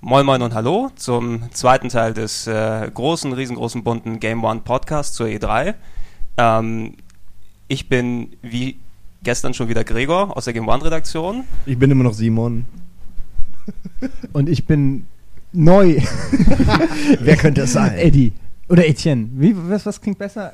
Moin Moin und Hallo zum zweiten Teil des äh, großen, riesengroßen, bunten Game One Podcast zur E3. Ähm, ich bin wie gestern schon wieder Gregor aus der Game One Redaktion. Ich bin immer noch Simon. Und ich bin neu. Wer könnte es sein? Eddie. Oder Etienne. Wie, was, was klingt besser?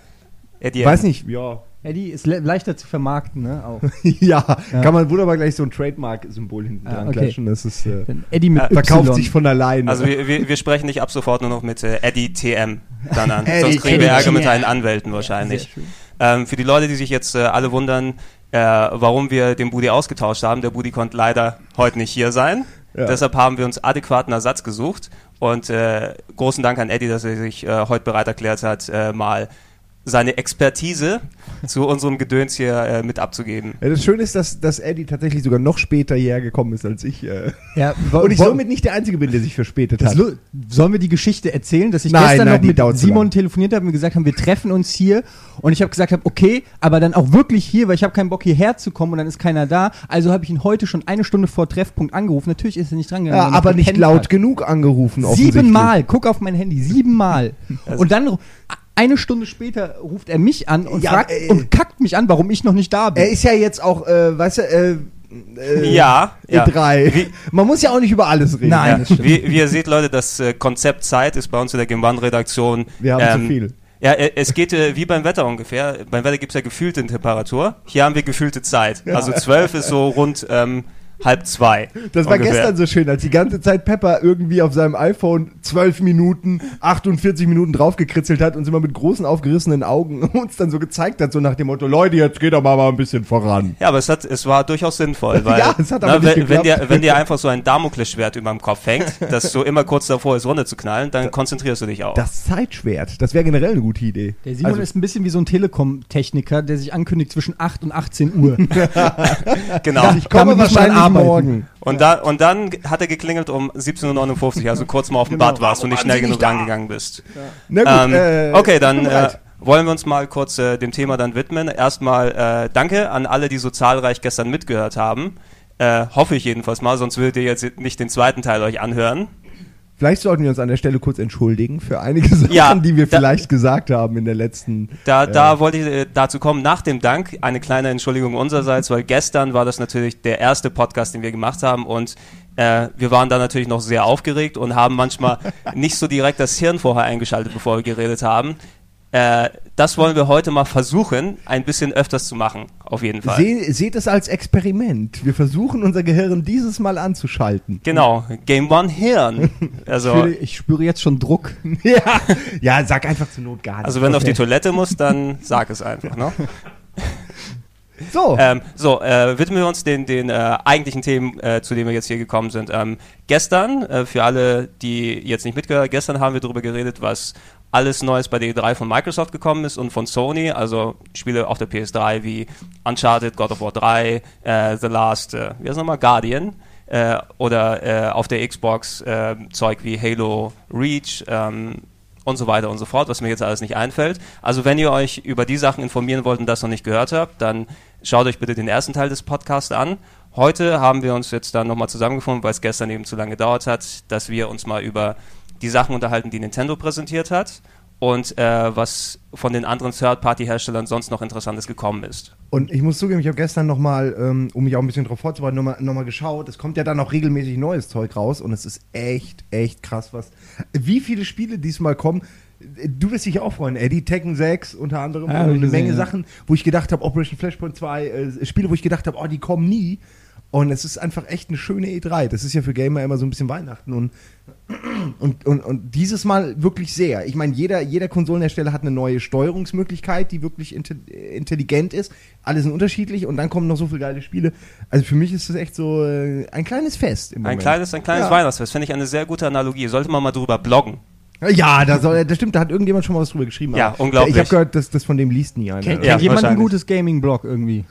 Eddie, Weiß nicht, ja. Eddie ist le leichter zu vermarkten, ne? Auch. ja. Ja. kann man wunderbar gleich so ein Trademark-Symbol hinten Ah, dran okay. klatschen. Das ist, äh, Eddie mit Äh, verkauft Y. sich von alleine. Also wir, wir, wir sprechen dich ab sofort nur noch mit äh, Eddie TM dann an. Eddie Sonst kriegen wir. Ärger mit deinen Anwälten wahrscheinlich. Sehr schön. Ähm, für die Leute, die sich jetzt äh, alle wundern, äh, warum wir den Budi ausgetauscht haben, der Budi konnte leider heute nicht hier sein. Ja. Deshalb haben wir uns adäquaten Ersatz gesucht. Und äh, großen Dank an Eddie, dass er sich äh, heute bereit erklärt hat, äh, mal seine Expertise zu unserem Gedöns hier äh, mit abzugeben. ja, das Schöne ist, dass, dass Eddie tatsächlich sogar noch später hierher gekommen ist als ich. Äh. Ja, Und ich somit nicht der Einzige bin, der sich verspätet hat. Sollen wir die Geschichte erzählen, dass ich Nein, gestern nein, noch mit Simon telefoniert habe und gesagt haben, wir treffen uns hier und ich habe gesagt habe, okay, aber dann auch wirklich hier, weil ich habe keinen Bock hierher zu kommen und dann ist keiner da. Also habe ich ihn heute schon eine Stunde vor Treffpunkt angerufen. Natürlich ist er nicht dran gegangen. Ja, er aber nicht laut hat. genug angerufen. Siebenmal, guck auf mein Handy, siebenmal. Also- und dann eine Stunde später ruft er mich an und Ja, fragt äh, und kackt mich an, warum ich noch nicht da bin. Er ist ja jetzt auch, äh, weißt du, äh, äh, Ja, ja. E3. Wie- Man muss ja auch nicht über alles reden. Nein. Ja, das stimmt. wie, wie ihr seht, Leute, das äh, Konzept Zeit ist bei uns in der Game One-Redaktion. Wir haben zu viel. Ja, äh, es geht äh, wie beim Wetter ungefähr. Beim Wetter gibt es ja gefühlte Temperatur. Hier haben wir gefühlte Zeit. Also zwölf ist so rund ähm, halb zwei. Das war ungefähr. gestern so schön, als die ganze Zeit Pepper irgendwie auf seinem iPhone 12 Minuten, 48 Minuten draufgekritzelt hat und sie mal mit großen aufgerissenen Augen uns dann so gezeigt hat, so nach dem Motto, Leute, jetzt geht doch mal, mal ein bisschen voran. Ja, aber es, hat, es war durchaus sinnvoll, weil Ja, es hat aber na, nicht wenn, wenn, dir, wenn dir einfach so ein Damoklesschwert über dem Kopf hängt, das so immer kurz davor ist, runterzuknallen, dann konzentrierst du dich auch. Das Zeitschwert, das wäre generell eine gute Idee. Der Simon Also- ist ein bisschen wie so ein Telekom-Techniker, der sich ankündigt zwischen 8 und 18 Uhr. genau. Ich komme wahrscheinlich arbeiten. morgen. Und, da, und dann hat er geklingelt um 17.59 Uhr, also kurz mal auf dem Genau. Bad warst und nicht schnell genug rangegangen bist. Na gut, Ähm, äh, okay, dann äh, wollen wir uns mal kurz äh, dem Thema dann widmen. Erstmal äh, danke an alle, die so zahlreich gestern mitgehört haben. Äh, hoffe ich jedenfalls mal, sonst würdet ihr jetzt nicht den zweiten Teil euch anhören. Vielleicht sollten wir uns an der Stelle kurz entschuldigen für einige Sachen, Ja, die wir da- vielleicht gesagt haben in der letzten. Da, äh, da wollte ich äh, dazu kommen, nach dem Dank eine kleine Entschuldigung unsererseits, weil gestern war das natürlich der erste Podcast, den wir gemacht haben und äh, wir waren da natürlich noch sehr aufgeregt und haben manchmal nicht so direkt das Hirn vorher eingeschaltet, bevor wir geredet haben. Äh, das wollen wir heute mal versuchen, ein bisschen öfters zu machen, auf jeden Fall. Seh, seht es als Experiment. Wir versuchen unser Gehirn dieses Mal anzuschalten. Genau, Game One Hirn. Ich, Also, fühle, ich spüre jetzt schon Druck. ja, ja, sag einfach zur Not gar nicht. also wenn du auf die Toilette musst, dann sag es einfach. Ne? so, Ähm, so, äh, widmen wir uns den, den äh, eigentlichen Themen, äh, zu denen wir jetzt hier gekommen sind. Ähm, gestern, äh, für alle, die jetzt nicht mitgehört haben, gestern haben wir darüber geredet, was alles Neues bei der E3 von Microsoft gekommen ist und von Sony, also Spiele auf der PS3 wie Uncharted, God of War 3, äh, The Last, äh, wie heißt nochmal, Guardian, äh, oder äh, auf der Xbox äh, Zeug wie Halo Reach, ähm, und so weiter und so fort, was mir jetzt alles nicht einfällt. Also wenn ihr euch über die Sachen informieren wollt und das noch nicht gehört habt, dann schaut euch bitte den ersten Teil des Podcasts an. Heute haben wir uns jetzt dann nochmal zusammengefunden, weil es gestern eben zu lange gedauert hat, dass wir uns mal über die Sachen unterhalten, die Nintendo präsentiert hat und äh, was von den anderen Third-Party-Herstellern sonst noch Interessantes gekommen ist. und ich muss zugeben, ich habe gestern nochmal, ähm, um mich auch ein bisschen darauf vorzubereiten, nochmal noch mal geschaut. Es kommt ja dann auch regelmäßig neues Zeug raus und es ist echt, echt krass, was. Wie viele Spiele diesmal kommen. Du wirst dich auch freuen, Eddie. Tekken 6 unter anderem. Ja, eine gesehen, Menge ja. Sachen, wo ich gedacht habe, Operation Flashpoint 2, äh, Spiele, wo ich gedacht habe, oh, die kommen nie. Und es ist einfach echt eine schöne E3. Das ist ja für Gamer immer so ein bisschen Weihnachten. Und und, und, und dieses Mal wirklich sehr. Ich meine, jeder, jeder Konsolenhersteller hat eine neue Steuerungsmöglichkeit, die wirklich inte intelligent ist. Alle sind unterschiedlich und dann kommen noch so viele geile Spiele. Also für mich ist das echt so äh, ein kleines Fest im Ein Moment. kleines, ein kleines Ja. Weihnachtsfest, finde ich eine sehr gute Analogie. Sollte man mal drüber bloggen. Ja, da soll, das stimmt, da hat irgendjemand schon mal was drüber geschrieben. Ja, aber unglaublich. Ich habe gehört, dass das von dem liest nie einer. Kennt, Ja, jemand ein gutes Gaming-Blog irgendwie?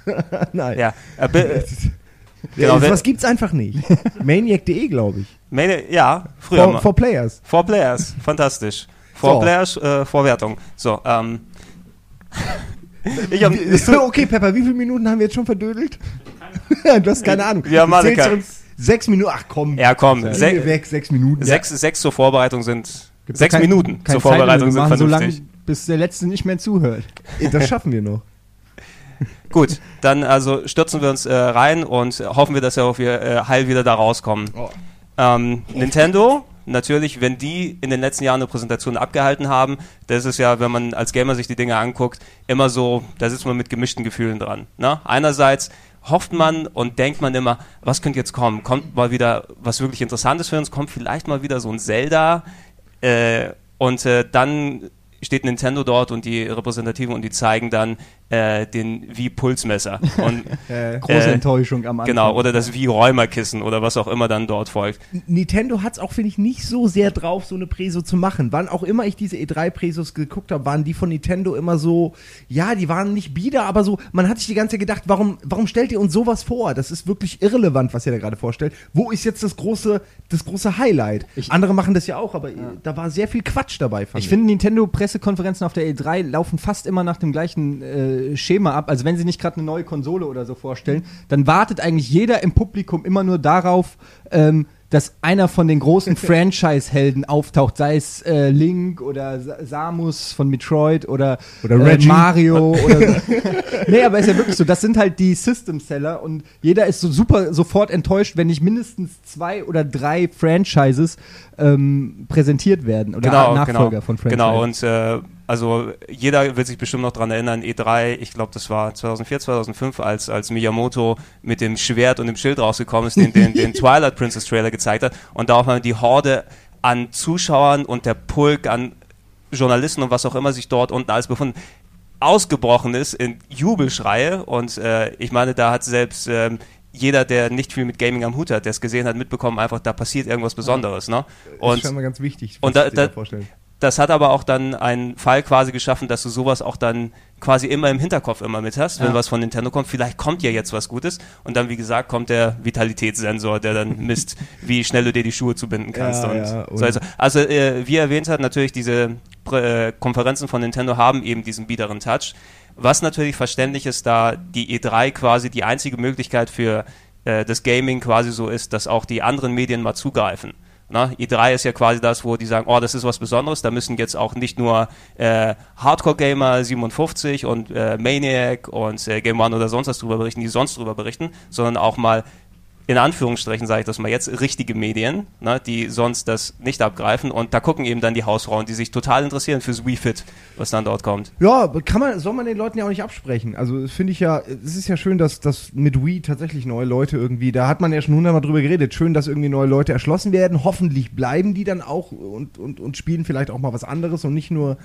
Nein. Ja, äh, Genau, wenn- was gibt's einfach nicht. Maniac.de, glaube ich. meine, ja, früher For, mal. for Players. Four Players, fantastisch. Four So. Players, äh, Vorwertung. So, ähm. ich hab, okay, Pepper, wie viele Minuten haben wir jetzt schon verdödelt? du hast keine Ahnung. Zählst keine- uns sechs Minuten. Ach komm. ja, komm, se wir weg, sechs Minuten. sechs, sechs zur Vorbereitung sind. Gibt's sechs kein- Minuten kein zur Vorbereitung. Wir sind machen so vernünftig. lange, bis der Letzte nicht mehr zuhört. Ja. Das schaffen wir noch. Gut, dann also stürzen wir uns äh, rein und hoffen wir, dass wir wir, äh, heil wieder da rauskommen. Oh. Ähm, Nintendo, natürlich, wenn die in den letzten Jahren eine Präsentation abgehalten haben, das ist ja, wenn man als Gamer sich die Dinge anguckt, immer so, da sitzt man mit gemischten Gefühlen dran. Ne? Einerseits hofft man und denkt man immer, was könnte jetzt kommen? Kommt mal wieder was wirklich Interessantes für uns? Kommt vielleicht mal wieder so ein Zelda? Äh, und äh, dann steht Nintendo dort und die Repräsentativen und die zeigen dann äh, den Wii-Pulsmesser. Und Äh, Große Äh, Enttäuschung am Anfang. genau, oder das Wii-Räumerkissen oder was auch immer dann dort folgt. Nintendo hat es auch, finde ich, nicht so sehr drauf, so eine Preso zu machen. Wann auch immer ich diese E3-Presos geguckt habe, waren die von Nintendo immer so, ja, die waren nicht bieder, aber so, man hat sich die ganze Zeit gedacht, warum, warum stellt ihr uns sowas vor? Das ist wirklich irrelevant, was ihr da gerade vorstellt. Wo ist jetzt das große, das große Highlight? Ich- Andere machen das ja auch, aber da war sehr viel Quatsch dabei, fand Ich finde, Nintendo-Pressekonferenzen auf der E3 laufen fast immer nach dem gleichen äh, Schema ab. Also wenn sie nicht gerade eine neue Konsole oder so vorstellen, dann wartet eigentlich jeder im Publikum immer nur darauf, ähm, dass einer von den großen Franchise-Helden auftaucht, sei es äh, Link oder Sa Samus von Metroid oder, Oder äh. Mario oder so. Nee, aber ist ja wirklich so, das sind halt die System-Seller und jeder ist so super sofort enttäuscht, wenn nicht mindestens zwei oder drei Franchises ähm, präsentiert werden oder Nachfolger von Franchises. Genau, und äh, also jeder wird sich bestimmt noch dran erinnern, E3, ich glaube, das war 2004, 2005, als, als Miyamoto mit dem Schwert und dem Schild rausgekommen ist, den, den, den Twilight Princess Trailer gezeigt hat und da auch mal die Horde an Zuschauern und der Pulk an Journalisten und was auch immer sich dort unten alles befunden, ausgebrochen ist in Jubelschreie und äh, ich meine, da hat selbst ähm, jeder, der nicht viel mit Gaming am Hut hat, der es gesehen hat, mitbekommen, einfach, da passiert irgendwas Besonderes. Ne? das ist Und scheinbar ganz wichtig, und da- da- vorstellen. Das hat aber auch dann einen Fall quasi geschaffen, dass du sowas auch dann quasi immer im Hinterkopf immer mit hast, wenn Ja. was von Nintendo kommt. Vielleicht kommt ja jetzt was Gutes und dann, wie gesagt, kommt der Vitalitätssensor, der dann misst, wie schnell du dir die Schuhe zubinden kannst. Ja, und ja, so also, also äh, wie erwähnt hat, natürlich diese äh, Konferenzen von Nintendo haben eben diesen biederen Touch. Was natürlich verständlich ist, da die E3 quasi die einzige Möglichkeit für äh, das Gaming quasi so ist, dass auch die anderen Medien mal zugreifen. Na, E3 ist ja quasi das, wo die sagen, oh, das ist was Besonderes, da müssen jetzt auch nicht nur äh, Hardcore-Gamer 57 und äh, Maniac und äh, Game One oder sonst was drüber berichten, die sonst drüber berichten, sondern auch mal in Anführungsstrichen sage ich das mal jetzt, richtige Medien, ne, die sonst das nicht abgreifen und da gucken eben dann die Hausfrauen, die sich total interessieren fürs Wii Fit, was dann dort kommt. Ja, kann man, soll man den Leuten ja auch nicht absprechen. Also finde ich ja, es ist ja schön, dass, dass mit Wii tatsächlich neue Leute irgendwie, da hat man ja schon hundertmal drüber geredet, schön, dass irgendwie neue Leute erschlossen werden. Hoffentlich bleiben die dann auch und, und, und spielen vielleicht auch mal was anderes und nicht nur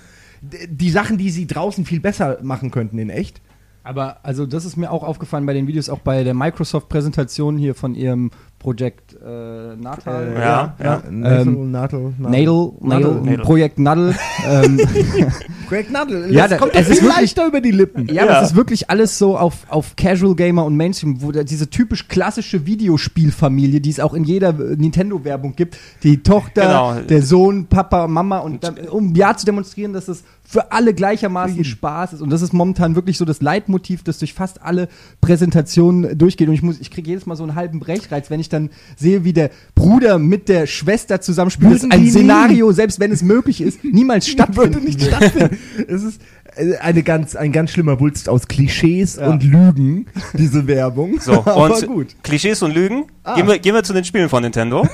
die Sachen, die sie draußen viel besser machen könnten in echt. Aber also das ist mir auch aufgefallen bei den Videos, auch bei der Microsoft-Präsentation hier von ihrem Projekt äh, Natal. Äh, Ja, ja. Natal, Ähm, Natal, Nadel, Nadel, Nadel. Projekt Nadel. ähm, Projekt Nadel. Ja, das da- kommt es ist viel wirklich- leichter über die Lippen. ja, Ja. es ist wirklich alles so auf, auf Casual Gamer und Mainstream, wo da diese typisch klassische Videospielfamilie, die es auch in jeder äh, Nintendo-Werbung gibt, die Tochter, Genau. der Sohn, Papa, Mama und dann, um ja zu demonstrieren, dass es für alle gleichermaßen Spaß ist und das ist momentan wirklich so das Leitmotiv, das durch fast alle Präsentationen durchgeht und ich muss, ich kriege jedes Mal so einen halben Brechreiz, wenn ich dann sehe, wie der Bruder mit der Schwester zusammenspielt. Das ist Würden ein die nie- Szenario, selbst wenn es möglich ist, niemals würde stattfinden. nicht stattfinden. Es ist äh, eine ganz, ein ganz schlimmer Wulst aus Klischees Ja. und Lügen, diese Werbung. So, Aber und gut. Klischees und Lügen. Ah. Gehen, wir, gehen wir zu den Spielen von Nintendo.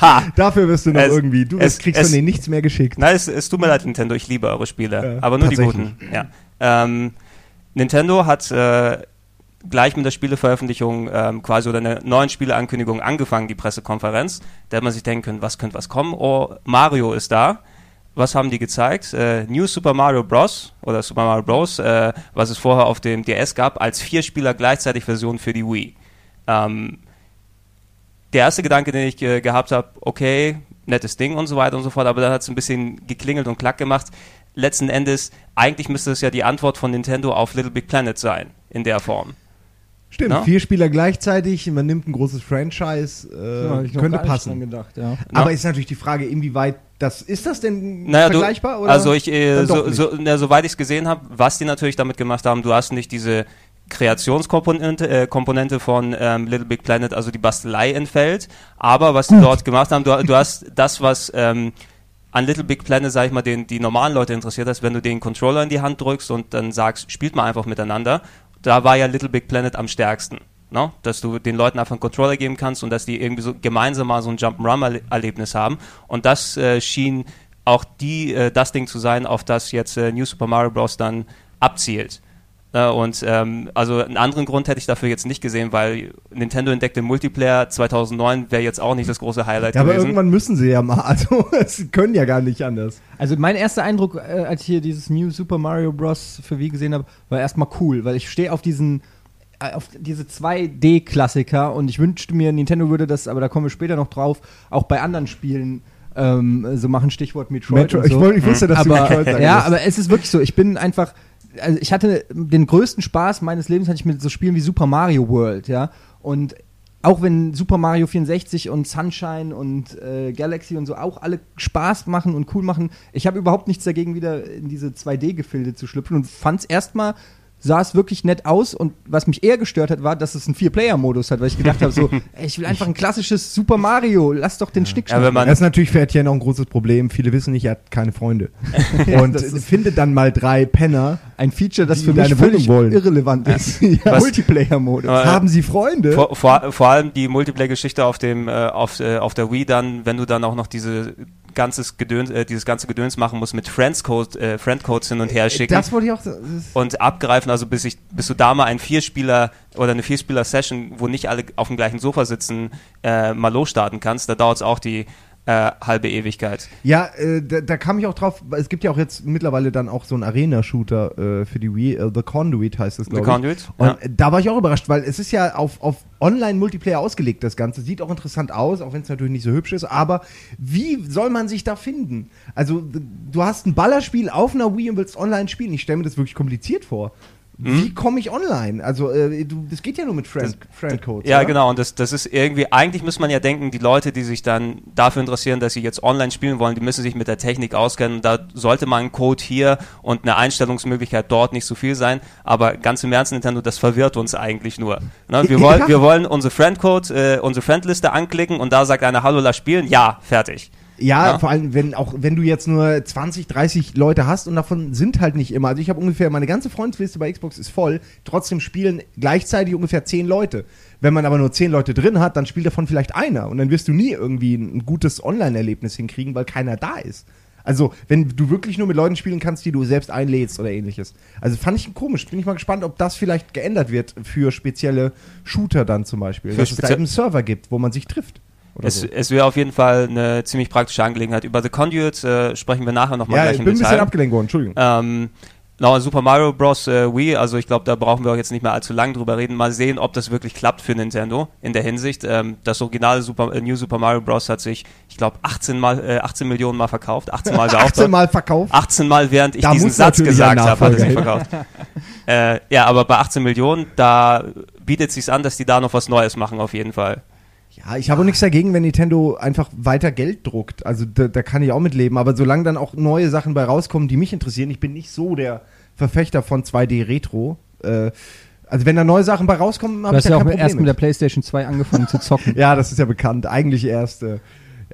Ha. Dafür wirst du noch Es- irgendwie, du es- kriegst es- von denen nichts mehr geschickt. Nein, es, es tut mir leid, Nintendo, ich liebe eure Spiele, Ja, aber nur die guten. Ja. Ähm, Nintendo hat äh, gleich mit der Spieleveröffentlichung ähm, quasi oder einer neuen Spieleankündigung angefangen, die Pressekonferenz. Da hätte man sich denken können, was könnte was kommen? Oh, Mario ist da. Was haben die gezeigt? Äh, New Super Mario Bros. oder Super Mario Bros., äh, was es vorher auf dem DS gab, als vier Spieler gleichzeitig Version für die Wii. Ähm, der erste Gedanke, den ich äh, gehabt habe, okay, nettes Ding und so weiter und so fort, aber dann hat es ein bisschen geklingelt und klack gemacht. Letzten Endes, eigentlich müsste es ja die Antwort von Nintendo auf Little Big Planet sein, in der Form. Stimmt, Na? vier Spieler gleichzeitig, man nimmt ein großes Franchise, äh, Ja, könnte passen. Gedacht, ja. Aber ist natürlich die Frage, inwieweit das ist das denn Naja, du, vergleichbar? oder? also ich, äh, so, so, na, soweit ich es gesehen habe, was die natürlich damit gemacht haben, du hast nicht diese Kreationskomponente äh, Komponente von ähm, Little Big Planet, also die Bastelei entfällt, aber was die dort gemacht haben, du, du hast das, was ähm, an Little Big Planet, sag ich mal, den, die normalen Leute interessiert hast, wenn du den Controller in die Hand drückst und dann sagst, spielt mal einfach miteinander, da war ja Little Big Planet am stärksten. No? Dass du den Leuten einfach einen Controller geben kannst und dass die irgendwie so gemeinsam mal so ein Jump'n'Run-Erlebnis haben. Und das äh, schien auch die, äh, das Ding zu sein, auf das jetzt äh, New Super Mario Bros. dann abzielt. Äh, und ähm, also einen anderen Grund hätte ich dafür jetzt nicht gesehen, weil Nintendo entdeckte Multiplayer 2009 wäre jetzt auch nicht das große Highlight ja, aber gewesen. irgendwann müssen sie ja mal. Also, sie können ja gar nicht anders. Also mein erster Eindruck, äh, als ich hier dieses New Super Mario Bros. für Wii gesehen habe, war erstmal cool, weil ich stehe auf diesen äh, auf diese 2D-Klassiker und ich wünschte mir, Nintendo würde das, aber da kommen wir später noch drauf, auch bei anderen Spielen ähm, so machen, Stichwort Metroid. Metro, und ich, so. wollte, ich wusste, dass du aber, Metroid sagen ja, aber es ist wirklich so. Ich bin einfach, also ich hatte den größten Spaß meines Lebens hatte ich mit so Spielen wie Super Mario World, ja. Und auch wenn Super Mario 64 und Sunshine und äh, Galaxy und so auch alle Spaß machen und cool machen, ich habe überhaupt nichts dagegen, wieder in diese 2D-Gefilde zu schlüpfen und fand es erstmal sah es wirklich nett aus und was mich eher gestört hat, war, dass es einen Vier-Player-Modus hat, weil ich gedacht habe, so, ey, ich will einfach ein klassisches Super Mario, lass doch den Schnick Ja, wenn man- Das ist natürlich für Etienne auch ein großes Problem. Viele wissen nicht, er hat keine Freunde. Und findet dann mal drei Penner. Ein Feature, das für mich völlig wollen. irrelevant ist. Ja. Was- Multiplayer-Modus. Äh, Haben sie Freunde? Vor, vor, vor allem die Multiplayer-Geschichte auf dem äh, auf, äh, auf der Wii dann, wenn du dann auch noch diese ganzes Gedöns, äh, dieses ganze Gedöns machen musst mit Friendscode, äh, Friendcodes hin und her schicken das wollte ich auch. Und abgreifen, also bis ich bis du da mal ein Vierspieler oder eine Vierspieler-Session, wo nicht alle auf dem gleichen Sofa sitzen, äh, mal losstarten kannst, da dauert es auch die äh, halbe Ewigkeit. Ja, äh, da, da kam ich auch drauf. Es gibt ja auch jetzt mittlerweile dann auch so einen Arena-Shooter äh, für die Wii. Äh, The Conduit heißt es, The glaube ich. Conduit? Und Ja. da war ich auch überrascht, weil es ist ja auf, auf Online-Multiplayer ausgelegt, das Ganze. Sieht auch interessant aus, auch wenn es natürlich nicht so hübsch ist. Aber wie soll man sich da finden? Also, du hast ein Ballerspiel auf einer Wii und willst online spielen. Ich stelle mir das wirklich kompliziert vor. Hm? Wie komme ich online? Also, äh, du, das geht ja nur mit Friend, Friendcodes. Ja, oder? genau. Und das, das ist irgendwie, eigentlich muss man ja denken, die Leute, die sich dann dafür interessieren, dass sie jetzt online spielen wollen, die müssen sich mit der Technik auskennen. Da sollte mal ein Code hier und eine Einstellungsmöglichkeit dort nicht so viel sein. Aber ganz im Ernst, Nintendo, das verwirrt uns eigentlich nur. Ne? Wir, Ja. wollen, wir wollen unsere Friendcode, äh, unsere Friendliste anklicken und da sagt einer, hallo, lass spielen. Ja, fertig. Ja, Ja. vor allem, wenn auch wenn du jetzt nur 20, 30 Leute hast und davon sind halt nicht immer. Also ich habe ungefähr, meine ganze Freundesliste bei Xbox ist voll, trotzdem spielen gleichzeitig ungefähr 10 Leute. Wenn man aber nur 10 Leute drin hat, dann spielt davon vielleicht einer und dann wirst du nie irgendwie ein gutes Online-Erlebnis hinkriegen, weil keiner da ist. Also, wenn du wirklich nur mit Leuten spielen kannst, die du selbst einlädst oder ähnliches. Also fand ich komisch. Bin ich mal gespannt, ob das vielleicht geändert wird für spezielle Shooter dann zum Beispiel. Für Dass es da eben einen Server gibt, wo man sich trifft. Oder Es, so. es wäre auf jeden Fall eine ziemlich praktische Angelegenheit. Über The Conduit äh, sprechen wir nachher nochmal Ja, gleich ich im bin ein bisschen Detail. abgelenkt worden, Entschuldigung. Ähm, genau, Super Mario Bros. Äh, Wii, also ich glaube, da brauchen wir auch jetzt nicht mehr allzu lange drüber reden. Mal sehen, ob das wirklich klappt für Nintendo in der Hinsicht. Ähm, das originale Super, äh, New Super Mario Bros. hat sich, ich glaube, 18, mal, äh, 18 Millionen Mal verkauft. 18 Mal wäre auch 18 Mal verkauft. 18 Mal, während ich Da diesen Satz gesagt habe, hat er sich verkauft. äh, ja, aber bei 18 Millionen, da bietet sich an, dass die da noch was Neues machen, auf jeden Fall. Ja, ich habe auch nichts dagegen, wenn Nintendo einfach weiter Geld druckt. Also da, da kann ich auch mit leben. Aber solange dann auch neue Sachen bei rauskommen, die mich interessieren, ich bin nicht so der Verfechter von 2D Retro. Äh, also wenn da neue Sachen bei rauskommen, habe ich ja auch kein mit, erst Problem mit der. PlayStation 2 angefangen zu zocken. Ja, das ist ja bekannt. Eigentlich erst, äh,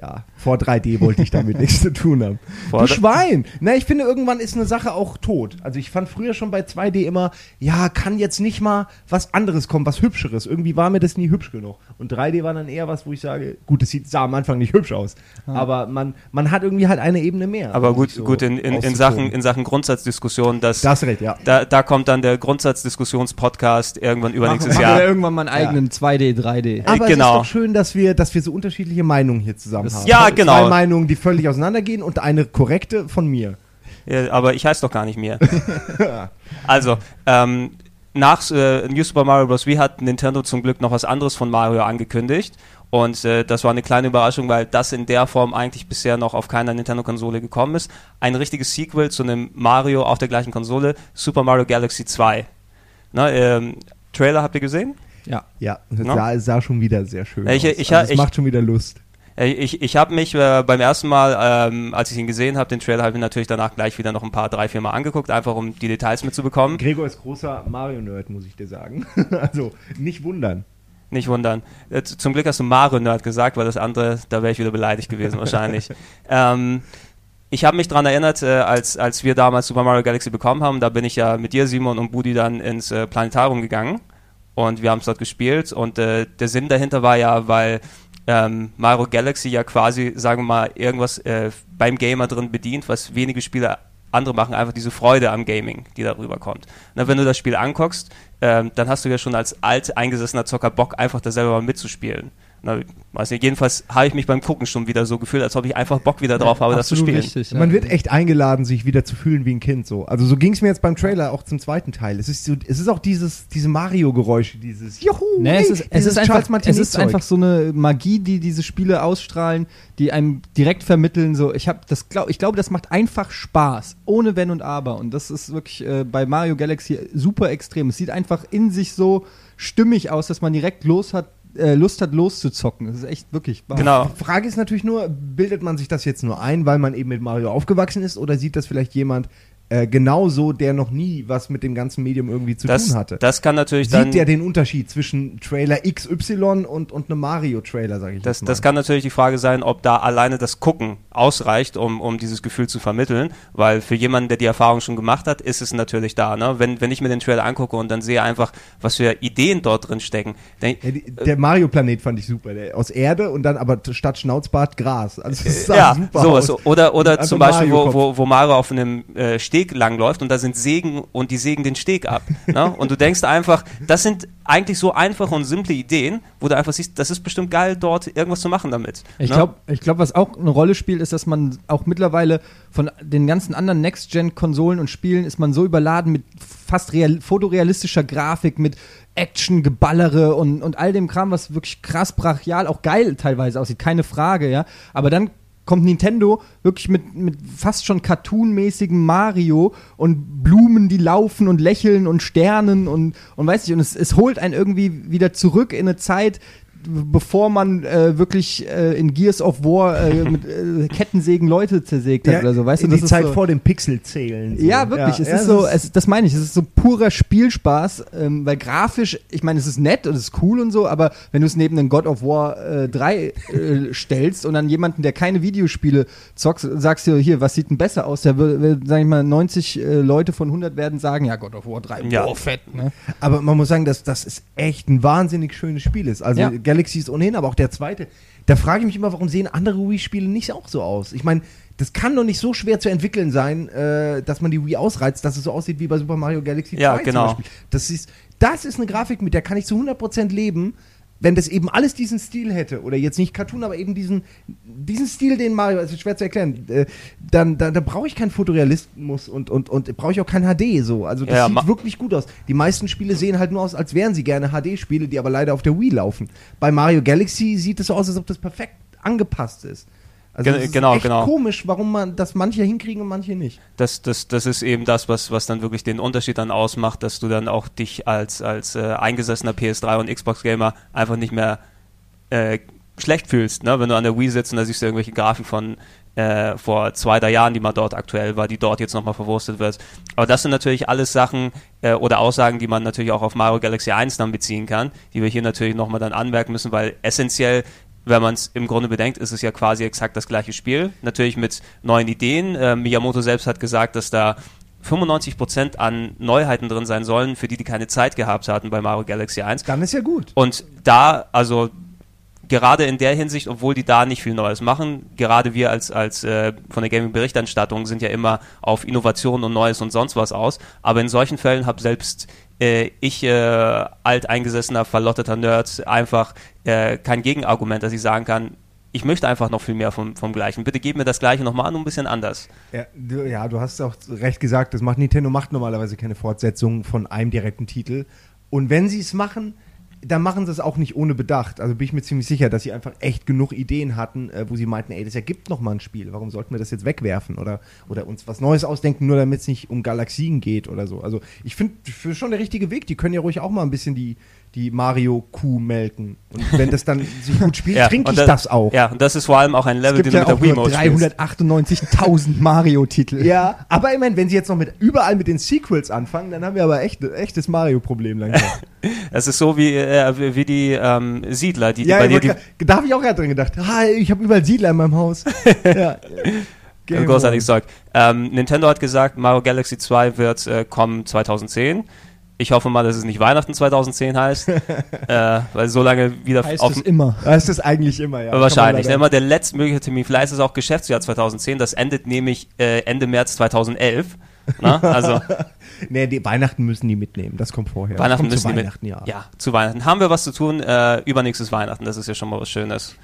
ja, vor 3D wollte ich damit nichts zu tun haben. Vor du Schwein! Na, ich finde, irgendwann ist eine Sache auch tot. Also ich fand früher schon bei 2D immer, ja, kann jetzt nicht mal was anderes kommen, was Hübscheres. Irgendwie war mir das nie hübsch genug. Und 3D war dann eher was, wo ich sage, gut, das sieht, sah am Anfang nicht hübsch aus. Aber man, man hat irgendwie halt eine Ebene mehr. Aber gut, so gut in, in, in. Sachen, in Sachen Grundsatzdiskussion, dass Da hast du recht, ja. da, da kommt dann der Grundsatzdiskussionspodcast irgendwann übernächstes Jahr. wir irgendwann mal einen eigenen 2D, 3D. Aber genau. es ist doch schön, dass wir, dass wir so unterschiedliche Meinungen hier zusammen Das- haben. Ja, Zwei genau. Meinungen, die völlig auseinandergehen und eine korrekte von mir. Ja, aber ich heiße doch gar nicht mehr. also, ähm, nach äh, New Super Mario Bros. Wii hat Nintendo zum Glück noch was anderes von Mario angekündigt. Und äh, das war eine kleine Überraschung, weil das in der Form eigentlich bisher noch auf keiner Nintendo-Konsole gekommen ist. Ein richtiges Sequel zu einem Mario auf der gleichen Konsole, Super Mario Galaxy 2. Na, ähm, Trailer habt ihr gesehen? Ja. Ja, das No? sah, sah schon wieder sehr schön Ich- aus. ich- also es ich- macht schon wieder Lust. Äh, Ich, ich habe mich äh, beim ersten Mal, ähm, als ich ihn gesehen habe, den Trailer, habe ich mir natürlich danach gleich wieder noch ein paar, drei, vier Mal angeguckt, einfach um die Details mitzubekommen. Gregor ist großer Mario-Nerd, muss ich dir sagen. also nicht wundern. Nicht wundern. Äh, Zum Glück hast du Mario-Nerd gesagt, weil das andere, da wäre ich wieder beleidigt gewesen wahrscheinlich. ähm, ich habe mich daran erinnert, äh, als, als wir damals Super Mario Galaxy bekommen haben, da bin ich ja mit dir, Simon und Budi dann ins äh, Planetarium gegangen und wir haben es dort gespielt und äh, der Sinn dahinter war ja, weil ähm, Mario Galaxy ja quasi, sagen wir mal, irgendwas äh, beim Gamer drin bedient, was wenige Spiele andere machen, einfach diese Freude am Gaming, die darüber kommt. Na, wenn du das Spiel anguckst, ähm, dann hast du ja schon als alt eingesessener Zocker Bock, einfach da selber mal mitzuspielen. Na, weiß nicht, jedenfalls habe ich mich beim Gucken schon wieder so gefühlt, als ob ich einfach Bock wieder drauf habe, das zu spielen. richtig. ja. Man wird echt eingeladen, sich wieder zu fühlen wie ein Kind so. Also so ging es mir jetzt beim Trailer auch zum zweiten Teil. Es ist, so, es ist auch dieses, diese Mario-Geräusche, dieses Juhu, Nee, hey, es ist, es dieses ist, einfach, Charles es ist einfach so eine Magie, die diese Spiele ausstrahlen, die einem direkt vermitteln. So, ich habe das glaub, ich glaube, das macht einfach Spaß, ohne Wenn und Aber. Und das ist wirklich äh, bei Mario Galaxy super extrem. Es sieht einfach in sich so stimmig aus, dass man direkt los hat, äh, Lust hat, loszuzocken. Das ist echt wirklich wahr. Genau. Die Frage ist natürlich nur, bildet man sich das jetzt nur ein, weil man eben mit Mario aufgewachsen ist, oder sieht das vielleicht jemand äh, genauso, der noch nie was mit dem ganzen Medium irgendwie zu Das, tun hatte? das kann natürlich dann. Sieht der den Unterschied zwischen Trailer XY und, und einem Mario-Trailer, sage ich Das, mal. das kann natürlich die Frage sein, ob da alleine das Gucken ausreicht, um, um dieses Gefühl zu vermitteln, weil für jemanden, der die Erfahrung schon gemacht hat, ist es natürlich da. Ne? Wenn, wenn ich mir den Trailer angucke und dann sehe einfach, was für Ideen dort drin stecken, denk, Ja, die, der Mario-Planet fand ich super. Der, aus Erde und dann aber statt Schnauzbart Gras. Also das sah ja, super sowas. aus. Oder, oder Einfach zum Beispiel, wo, wo, wo Mario auf einem äh, Steg langläuft und da sind Sägen und die sägen den Steg ab. ne? Und du denkst einfach, das sind eigentlich so einfache und simple Ideen, wo du einfach siehst, das ist bestimmt geil, dort irgendwas zu machen damit. Ich ne? glaube, glaub, was auch eine Rolle spielt, ist, dass man auch mittlerweile von den ganzen anderen Next-Gen-Konsolen und Spielen ist man so überladen mit fast real, fotorealistischer Grafik, mit Action, Geballere und, und all dem Kram, was wirklich krass brachial, auch geil teilweise aussieht, keine Frage, ja. Aber dann kommt Nintendo wirklich mit, mit fast schon cartoonmäßigem Mario und Blumen, die laufen und lächeln und Sternen und, und weiß nicht, und es, es holt einen irgendwie wieder zurück in eine Zeit, bevor man äh, wirklich äh, in Gears of War äh, mit äh, Kettensägen Leute zersägt hat Ja, oder so, weißt in du? die ist Zeit so, vor dem Pixelzählen. so. ja, wirklich. es ja, ist so, es, das meine ich. Es ist so purer Spielspaß, ähm, weil grafisch, ich meine, es ist nett und es ist cool und so, aber wenn du es neben den God of War äh, 3 äh, stellst und dann jemanden, der keine Videospiele zockt, sagst du hier, was sieht denn besser aus? Der will, sag ich mal, 90 äh, Leute von 100 werden sagen, ja, God of War 3, Ja. boah, fett, ne? Aber man muss sagen, dass das ist echt ein wahnsinnig schönes Spiel ist. Also Ja. Galaxy ist ohnehin, aber auch der zweite. Da frage ich mich immer, warum sehen andere Wii-Spiele nicht auch so aus? Ich meine, das kann doch nicht so schwer zu entwickeln sein, äh, dass man die Wii ausreizt, dass es so aussieht wie bei Super Mario Galaxy 2 Ja, zum genau. Beispiel. Das ist, das ist eine Grafik, mit der kann ich zu 100% leben, wenn das eben alles diesen Stil hätte. Oder jetzt nicht Cartoon, aber eben diesen, diesen Stil, den Mario, es ist schwer zu erklären, äh, dann, dann, dann brauche ich keinen Fotorealismus und, und, und brauche ich auch kein HD so. Also das Ja, sieht wirklich gut aus. Die meisten Spiele sehen halt nur aus, als wären sie gerne HD-Spiele, die aber leider auf der Wii laufen. Bei Mario Galaxy sieht es so aus, als ob das perfekt angepasst ist. Also Gen- es ist genau, echt genau. komisch, warum man das manche hinkriegen und manche nicht. das, das, das ist eben das, was, was dann wirklich den Unterschied dann ausmacht, dass du dann auch dich als, als äh, eingesessener PS3 und Xbox-Gamer einfach nicht mehr äh, schlecht fühlst, ne? wenn du an der Wii sitzt und da siehst du irgendwelche Grafiken von äh, vor zwei, drei Jahren, die mal dort aktuell war, die dort jetzt nochmal verwurstet wird. Aber das sind natürlich alles Sachen äh, oder Aussagen, die man natürlich auch auf Mario Galaxy 1 dann beziehen kann, die wir hier natürlich nochmal dann anmerken müssen, weil essentiell wenn man es im Grunde bedenkt, ist es ja quasi exakt das gleiche Spiel. Natürlich mit neuen Ideen. Äh, Miyamoto selbst hat gesagt, dass da 95% an Neuheiten drin sein sollen, für die die keine Zeit gehabt hatten bei Mario Galaxy 1. Dann ist ja gut. Und da, also gerade in der Hinsicht, obwohl die da nicht viel Neues machen, gerade wir als, als äh, von der Gaming-Berichterstattung sind ja immer auf Innovation und Neues und sonst was aus. Aber in solchen Fällen habe selbst äh, ich, äh, alteingesessener, verlotteter Nerd, einfach äh, kein Gegenargument, dass ich sagen kann, ich möchte einfach noch viel mehr vom, vom Gleichen. Bitte gib mir das Gleiche nochmal nur ein bisschen anders. Ja du, ja, du hast auch recht gesagt, das macht Nintendo macht normalerweise keine Fortsetzung von einem direkten Titel. Und wenn sie es machen, da machen sie es auch nicht ohne Bedacht. Also bin ich mir ziemlich sicher, dass sie einfach echt genug Ideen hatten, äh, wo sie meinten, ey, das ergibt noch mal ein Spiel. Warum sollten wir das jetzt wegwerfen oder, oder uns was Neues ausdenken, nur damit es nicht um Galaxien geht oder so. Also ich finde für schon der richtige Weg. Die können ja ruhig auch mal ein bisschen die, die Mario-Kuh melken. Und wenn das dann sich gut spielt, Ja, trinke ich da- das auch. Ja, und das ist vor allem auch ein Level, den ja du mit der Wiimote spielst. 398.000 Mario-Titel. Ja, aber immerhin, wenn sie jetzt noch mit überall mit den Sequels anfangen, dann haben wir aber echt echtes Mario-Problem langsam. Es ist so wie, äh, wie- die ähm, Siedler, die, ja, bei dir die, da habe ich auch gerade drin gedacht. Ha, ich habe überall Siedler in meinem Haus. ja. Game großartiges. Zeug. Ähm, Nintendo hat gesagt, Mario Galaxy 2 wird äh, kommen 2010. Ich hoffe mal, dass es nicht Weihnachten 2010 heißt, äh, weil so lange wieder Heißt auf es immer. Das ist es eigentlich immer, ja. Wahrscheinlich. Kann Immer der letztmögliche Termin. Vielleicht ist es auch Geschäftsjahr 2010. Das endet nämlich äh, Ende März 2011. Na? Also leider- Nee, die Weihnachten müssen die mitnehmen. Das kommt vorher. Weihnachten kommt müssen zu die mit- Weihnachten, ja. ja, zu Weihnachten. Haben wir was zu tun? Äh, übernächstes Weihnachten. Das ist ja schon mal was Schönes.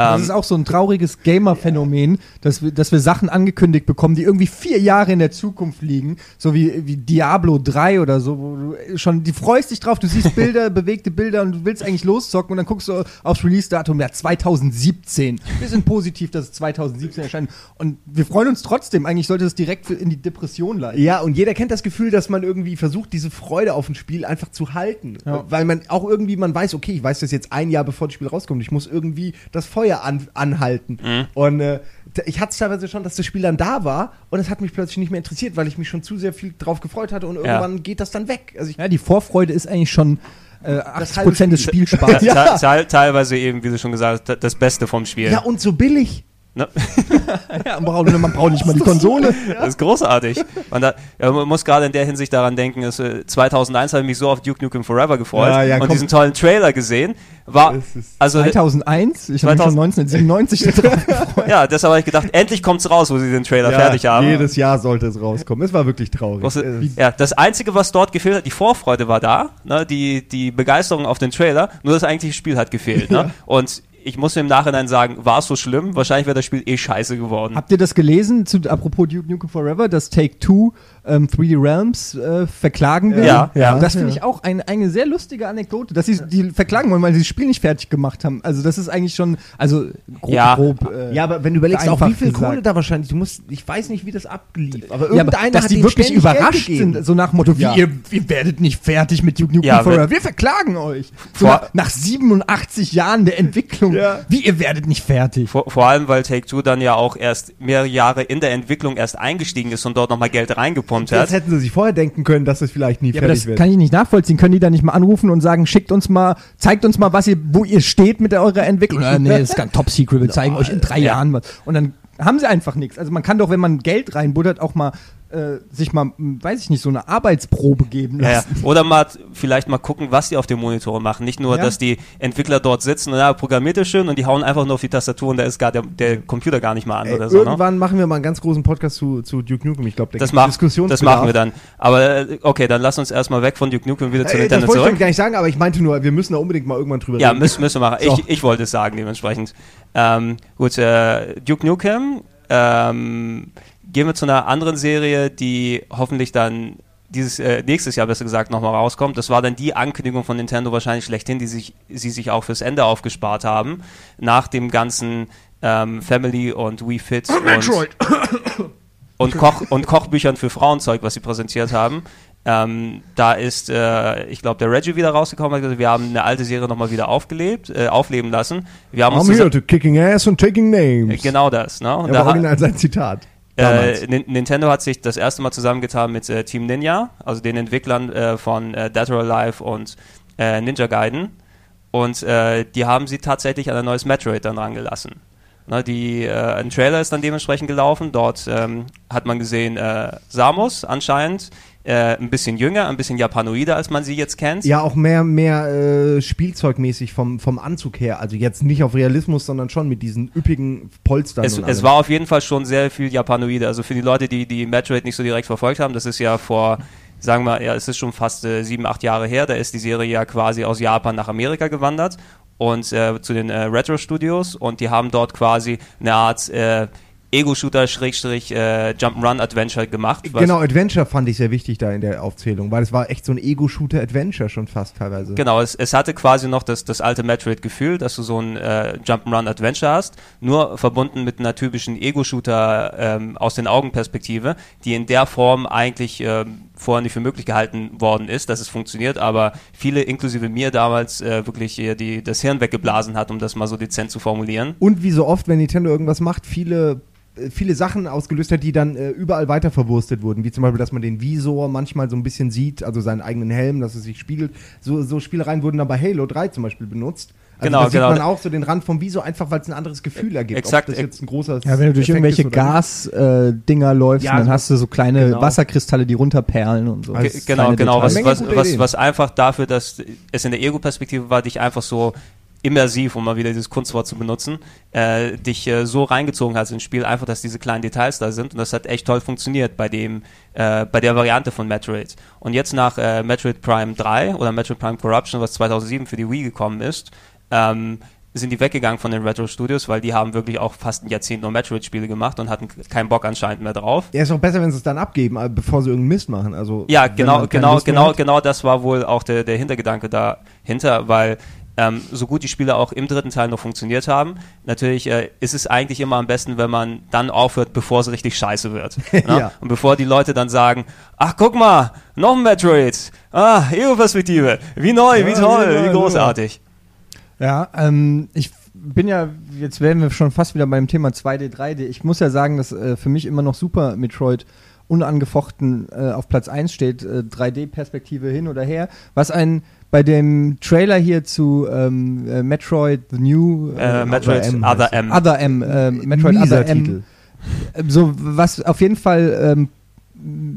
Das Ähm, ist auch so ein trauriges Gamer-Phänomen, dass wir, dass wir Sachen angekündigt bekommen, die irgendwie vier Jahre in der Zukunft liegen, so wie, wie Diablo 3 oder so, wo du schon, die freust dich drauf, du siehst Bilder, bewegte Bilder und du willst eigentlich loszocken und dann guckst du aufs Release-Datum, ja, 2017. Wir sind positiv, dass es 2017 erscheint und wir freuen uns trotzdem. Eigentlich sollte es direkt in die Depression leiten. Ja, und jeder kennt das Gefühl, dass man irgendwie versucht, diese Freude auf ein Spiel einfach zu halten. Ja. Weil man auch irgendwie, man weiß, okay, ich weiß das jetzt ein Jahr bevor das Spiel rauskommt. Ich muss irgendwie das Feuer an, anhalten. Und äh, ich hatte es teilweise schon, dass das Spiel dann da war und es hat mich plötzlich nicht mehr interessiert, weil ich mich schon zu sehr viel drauf gefreut hatte und irgendwann geht das dann weg. Also ich, Ja, die Vorfreude ist eigentlich schon äh, Das 80 Prozent des halbe Spielspaßes. Ja. te- te- teilweise eben, wie du schon gesagt hast, das Beste vom Spiel. ja, und so billig. Ne? ja, man, braucht, man braucht nicht mal die Konsole. Das ist großartig. Man, da, ja, man muss gerade in der Hinsicht daran denken, dass, äh, 2001 habe ich mich so auf Duke Nukem Forever gefreut Ja, ja, und komm. diesen tollen Trailer gesehen. War, also, 2001? Ich habe mich schon 1997 drauf gefreut. ja, deshalb habe ich gedacht, endlich kommt's raus, wo sie den Trailer fertig haben. Jedes Jahr sollte es rauskommen. Es war wirklich traurig. Äh, ja, das Einzige, was dort gefehlt hat, die Vorfreude war da, ne, die, die Begeisterung auf den Trailer, nur das eigentliche Spiel hat gefehlt. Ne? Und ich muss im Nachhinein sagen, war es so schlimm? Wahrscheinlich wäre das Spiel eh scheiße geworden. Habt ihr das gelesen, zu, apropos Duke Nukem Forever, dass Take-Two ähm, 3D Realms äh, verklagen will? Ja, ja. Und das finde ich auch ein, eine sehr lustige Anekdote, dass sie die verklagen wollen, weil sie das Spiel nicht fertig gemacht haben. Also das ist eigentlich schon, also grob, Ja. grob äh, ja, aber wenn du überlegst, auch wie viel gesagt. Kohle da wahrscheinlich, du musst, ich weiß nicht, wie das ablief, aber Ja, aber irgendeiner dass hat die wirklich überrascht sind, so nach dem Motto, wie Ja. ihr, ihr werdet nicht fertig mit Duke Nukem Ja, Forever, wir verklagen euch. So Vor- nach, nach 87 Jahren der Entwicklung, Ja. wie ihr werdet nicht fertig. Vor, vor allem, weil Take-Two dann ja auch erst mehrere Jahre in der Entwicklung erst eingestiegen ist und dort nochmal Geld reingepumpt Das hat. hätten sie sich vorher denken können, dass es vielleicht nie Ja, aber fertig das wird. kann ich nicht nachvollziehen. Können die da nicht mal anrufen und sagen, schickt uns mal, zeigt uns mal, was ihr, wo ihr steht mit der, eurer Entwicklung? Äh, nee, das ist ganz top secret, wir zeigen euch in drei Ja. Jahren was. Und dann haben sie einfach nichts. Also man kann doch, wenn man Geld reinbuddert, auch mal äh, sich mal, hm, weiß ich nicht, so eine Arbeitsprobe geben Ja, ja. lassen. Oder mal vielleicht mal gucken, was die auf den Monitoren machen. Nicht nur, Ja. dass die Entwickler dort sitzen und ja, programmiert ihr schön und die hauen einfach nur auf die Tastatur und da ist gar der, der Computer gar nicht mal an Ey, oder so. Ne? irgendwann machen wir mal einen ganz großen Podcast zu, zu Duke Nukem. Ich glaube, Das, mach, das machen wir dann. Aber äh, okay, dann lass uns erstmal weg von Duke Nukem wieder zu Äh, das Nintendo wollte ich zurück. gar nicht sagen, aber ich meinte nur, wir müssen da unbedingt mal irgendwann drüber Ja, reden. müssen, müssen wir machen. So. Ich, ich wollte es sagen, dementsprechend. Ähm, gut, äh, Duke Nukem. Ähm, gehen wir zu einer anderen Serie, die hoffentlich dann dieses äh, nächstes Jahr besser gesagt nochmal rauskommt. Das war dann die Ankündigung von Nintendo wahrscheinlich schlechthin, die sich, sie sich auch fürs Ende aufgespart haben. Nach dem ganzen ähm, Family und Wii Fit und, und, Koch und Kochbüchern für Frauenzeug, was sie präsentiert haben. Ähm, da ist, äh, ich glaube, der Reggie wieder rausgekommen. hat Wir haben eine alte Serie nochmal wieder aufgelebt, äh, aufleben lassen. Wir haben uns I'm here zusa- to kicking ass and taking names. genau das. Ne? Und Ja, da original sein Zitat. Äh, Nin- Nintendo hat sich das erste Mal zusammengetan mit äh, Team Ninja, also den Entwicklern äh, von äh, Dead or Alive und äh, Ninja Gaiden. Und äh, die haben sie tatsächlich an ein neues Metroid dann rangelassen. Ne, die, ein Trailer ist dann dementsprechend gelaufen. Dort ähm, hat man gesehen, Samus anscheinend äh, ein bisschen jünger, ein bisschen japanoider, als man sie jetzt kennt. Ja, auch mehr, mehr äh, Spielzeugmäßig vom, vom Anzug her. Also jetzt nicht auf Realismus, sondern schon mit diesen üppigen Polstern. Es, es war auf jeden Fall schon sehr viel Japanoide. Also für die Leute, die die Metroid nicht so direkt verfolgt haben, das ist ja vor, sagen wir, ja, es ist schon fast äh, sieben, acht Jahre her. Da ist die Serie ja quasi aus Japan nach Amerika gewandert und äh, zu den äh, Retro Studios und die haben dort quasi eine Art äh, Ego-Shooter, Schrägstrich, äh, Jump'n'Run-Adventure gemacht. was- Genau, Adventure fand ich sehr wichtig da in der Aufzählung, weil es war echt so ein Ego-Shooter-Adventure schon fast teilweise. Genau, es, es hatte quasi noch das, das alte Metroid-Gefühl, dass du so ein äh, Jump'n'Run-Adventure hast, nur verbunden mit einer typischen Ego-Shooter ähm, aus den Augenperspektive, die in der Form eigentlich ähm, vorher nicht für möglich gehalten worden ist, dass es funktioniert, aber viele, inklusive mir damals, äh, wirklich die, das Hirn weggeblasen hat, um das mal so dezent zu formulieren. Und wie so oft, wenn Nintendo irgendwas macht, viele viele Sachen ausgelöst hat, die dann äh, überall weiter verwurstet wurden, wie zum Beispiel, dass man den Visor manchmal so ein bisschen sieht, also seinen eigenen Helm, dass es sich spiegelt. So, so Spielereien wurden dann bei Halo 3 zum Beispiel benutzt. Also Genau, da sieht genau. man auch so den Rand vom Visor, einfach weil es ein anderes Gefühl ergibt. Exakt. Ob das jetzt ein großer Ja, wenn du durch Effekt irgendwelche. Gas-Dinger läufst, Ja, und dann so- hast du so kleine genau. Wasserkristalle, die runterperlen und so. Genau, genau. Was, was, was, was einfach dafür, dass es in der Ego-Perspektive war, dich einfach so immersiv, um mal wieder dieses Kunstwort zu benutzen, äh, dich äh, so reingezogen hat ins Spiel, einfach, dass diese kleinen Details da sind und das hat echt toll funktioniert bei dem, äh, bei der Variante von Metroid. Und jetzt nach äh, Metroid Prime 3 oder Metroid Prime Corruption, was 2007 für die Wii gekommen ist, ähm, sind die weggegangen von den Retro Studios, weil die haben wirklich auch fast ein Jahrzehnt nur Metroid-Spiele gemacht und hatten keinen Bock anscheinend mehr drauf. Ja, ist auch besser, wenn sie es dann abgeben, äh, bevor sie irgendeinen Mist machen. Also, Ja, genau, genau, genau, genau das war wohl auch der, der Hintergedanke dahinter, weil ähm, so gut die Spiele auch im dritten Teil noch funktioniert haben, natürlich äh, ist es eigentlich immer am besten, wenn man dann aufhört, bevor es richtig scheiße wird. ne? Ja. Und bevor die Leute dann sagen, ach guck mal, noch ein Metroid, ah, Ego-Perspektive, wie neu, wie Ja, toll, wie neu, wie großartig. Ja, ähm, ich bin ja, jetzt wären wir schon fast wieder beim Thema 2D, 3D. Ich muss ja sagen, dass äh, für mich immer noch Super Metroid unangefochten äh, auf Platz 1 steht, äh, 3D-Perspektive hin oder her. Was ein bei dem Trailer hier zu ähm, äh, Metroid The New Äh, Metroid M Other M. Other M, äh, Metroid Mieser Other M. Titel. Äh, So, was auf jeden Fall ähm,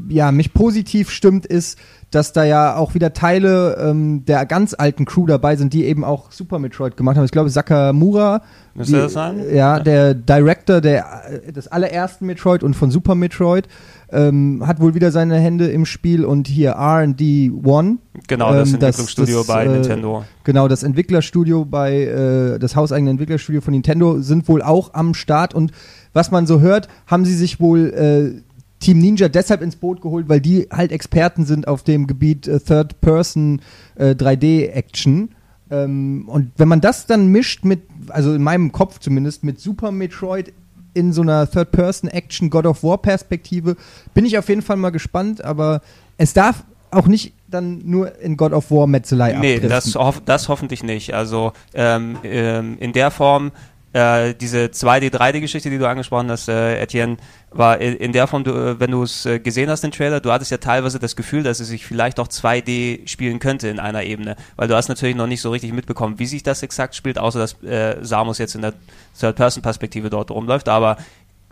ja, mich positiv stimmt, ist, dass da ja auch wieder Teile ähm, der ganz alten Crew dabei sind, die eben auch Super Metroid gemacht haben. Ich glaube, Sakamura, die- das sein? Ja, der Director der, äh, des allerersten Metroid und von Super Metroid, ähm, hat wohl wieder seine Hände im Spiel und hier R&D One. Genau, das Ähm, das- Entwicklungsstudio das, bei äh, Nintendo. Genau, das Entwicklerstudio bei, äh, das hauseigene Entwicklerstudio von Nintendo sind wohl auch am Start und was man so hört, haben sie sich wohl äh, Team Ninja deshalb ins Boot geholt, weil die halt Experten sind auf dem Gebiet äh, Third-Person äh, 3D-Action. Ähm, und wenn man das dann mischt mit, also in meinem Kopf zumindest, mit Super Metroid in so einer Third-Person-Action God of War-Perspektive, bin ich auf jeden Fall mal gespannt, aber es darf auch nicht dann nur in God of War Metzelei Nee, das, hoff, das hoffentlich nicht. Also ähm, ähm, in der Form, äh, diese 2D, 3D-Geschichte, die du angesprochen hast, äh, Etienne, war in, der Form, du, äh, wenn du es äh, gesehen hast, den Trailer, du hattest ja teilweise das Gefühl, dass es sich vielleicht auch 2D spielen könnte in einer Ebene, weil du hast natürlich noch nicht so richtig mitbekommen, wie sich das exakt spielt, außer dass äh, Samus jetzt in der Third-Person-Perspektive dort rumläuft, aber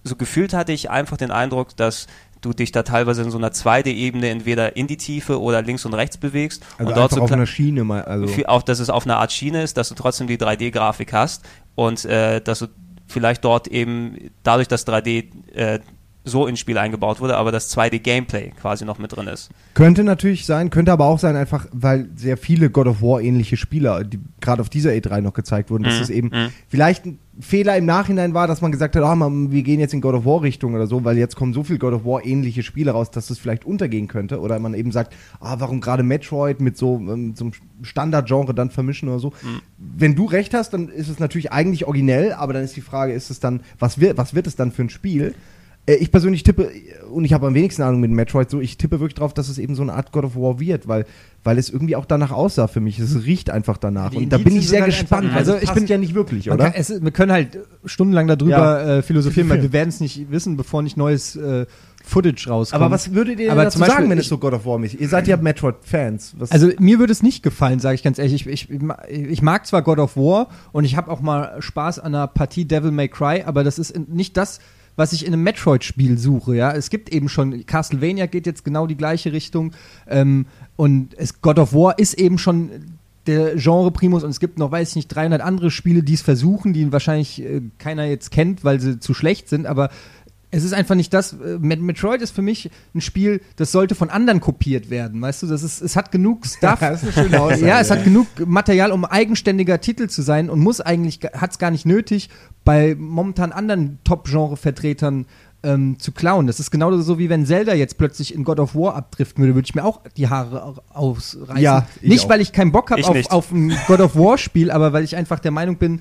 so gefühlt hatte ich einfach den Eindruck, dass du dich da teilweise in so einer 2D-Ebene entweder in die Tiefe oder links und rechts bewegst Also und dort so auf einer Schiene mal. Also. auch, dass es auf einer Art Schiene ist, dass du trotzdem die 3D-Grafik hast und äh, dass du vielleicht dort eben dadurch, dass 3D äh, so ins Spiel eingebaut wurde, aber das 2D-Gameplay quasi noch mit drin ist. Könnte natürlich sein, könnte aber auch sein, einfach weil sehr viele God of War ähnliche Spieler, die gerade auf dieser E3 noch gezeigt wurden, dass Mhm, es eben mhm. vielleicht ein Fehler im Nachhinein war, dass man gesagt hat, ah, man, wir gehen jetzt in God of War Richtung oder so, weil jetzt kommen so viel God of War ähnliche Spiele raus, dass das vielleicht untergehen könnte oder man eben sagt, ah, warum gerade Metroid mit so, ähm, so einem Standardgenre dann vermischen oder so. Mhm. Wenn du recht hast, dann ist es natürlich eigentlich originell, aber dann ist die Frage, ist es dann, was wird, was wird es dann für ein Spiel? Äh, Ich persönlich tippe, und ich habe am wenigsten Ahnung mit Metroid, so ich tippe wirklich drauf, dass es eben so eine Art God of War wird, weil, weil es irgendwie auch danach aussah für mich. Es riecht einfach danach. Die und da bin ich sehr halt gespannt. einfach- also ich bin- ja nicht wirklich, oder? Kann, es, wir können halt stundenlang darüber Ja. äh, philosophieren, weil wir werden es nicht wissen, bevor nicht neues äh, Footage rauskommt. aber was würdet ihr denn Aber dazu Beispiel, sagen, wenn es so God of War ist? Ihr seid ja Metroid-Fans. Also mir würde es nicht gefallen, sage ich ganz ehrlich. Ich, ich, ich mag zwar God of War und ich habe auch mal Spaß an einer Partie Devil May Cry, aber das ist nicht das, was ich in einem Metroid-Spiel suche. Ja, es gibt eben schon Castlevania geht jetzt genau die gleiche Richtung ähm, und es, God of War ist eben schon der Genre Primus und es gibt noch, weiß ich nicht, 300 andere Spiele, die es versuchen, die wahrscheinlich äh, keiner jetzt kennt, weil sie zu schlecht sind, aber Es ist einfach nicht das. äh, Met- Metroid ist für mich ein Spiel, das sollte von anderen kopiert werden. Weißt du, das ist, es hat genug Stuff. das ist eine schöne Aussage, ja, es hat genug Material, um eigenständiger Titel zu sein und muss eigentlich, hat es gar nicht nötig, bei momentan anderen Top-Genre-Vertretern ähm, zu klauen. Das ist genauso so, wie wenn Zelda jetzt plötzlich in God of War abdriften würde, würde ich mir auch die Haare au- ausreißen. Ja, ich nicht, auch. weil ich keinen Bock habe auf, auf ein God of War-Spiel, aber weil ich einfach der Meinung bin,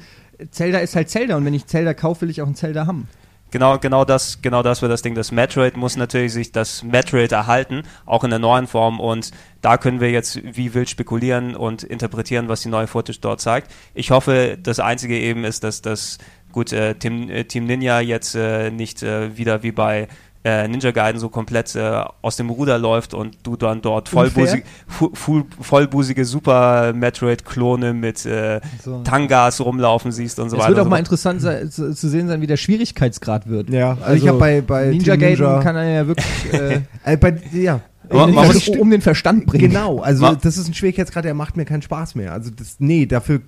Zelda ist halt Zelda und wenn ich Zelda kaufe, will ich auch ein Zelda haben. Genau, genau das, genau das wird das Ding. Das Metroid muss natürlich sich das Metroid erhalten, auch in der neuen Form. Und da können wir jetzt wie wild spekulieren und interpretieren, was die neue Footage dort zeigt. Ich hoffe, das Einzige eben ist, dass das gut äh, Team, äh, Team Ninja jetzt äh, nicht äh, wieder wie bei äh, Ninja Gaiden so komplett äh, aus dem Ruder läuft und du dann dort vollbusig, fu, fu, vollbusige Super Metroid-Klone mit äh, So. Tangas rumlaufen siehst und so Es weiter. wird auch so mal interessant sein, zu, zu sehen sein, wie der Schwierigkeitsgrad wird. Ja, also, ich habe bei, bei Ninja Team Gaiden Ninja, kann er ja wirklich äh, äh, bei, ja. Um, man den muss- um den Verstand bringen. Genau, also Ma- das ist ein Schwierigkeitsgrad, der macht mir keinen Spaß mehr. Also das, nee, dafür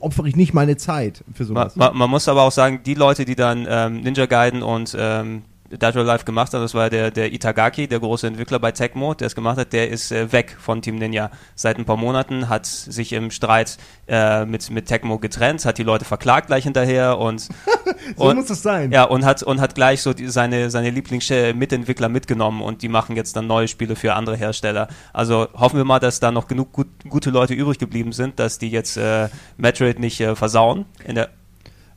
opfere ich nicht meine Zeit für Man, sowas. man, man muss aber auch sagen, die Leute, die dann ähm, Ninja Gaiden und ähm, Dead or Alive gemacht haben, das war der, der Itagaki, der große Entwickler bei Tecmo, der es gemacht hat, der ist äh, weg von Team Ninja seit ein paar Monaten, hat sich im Streit äh, mit, mit Tecmo getrennt, hat die Leute verklagt gleich hinterher und, so und muss es sein. ja, und hat, und hat gleich so die, seine, seine Lieblingsmitentwickler mitgenommen und die machen jetzt dann neue Spiele für andere Hersteller. Also hoffen wir mal, dass da noch genug gut, gute Leute übrig geblieben sind, dass die jetzt äh, Metroid nicht äh, versauen. In der,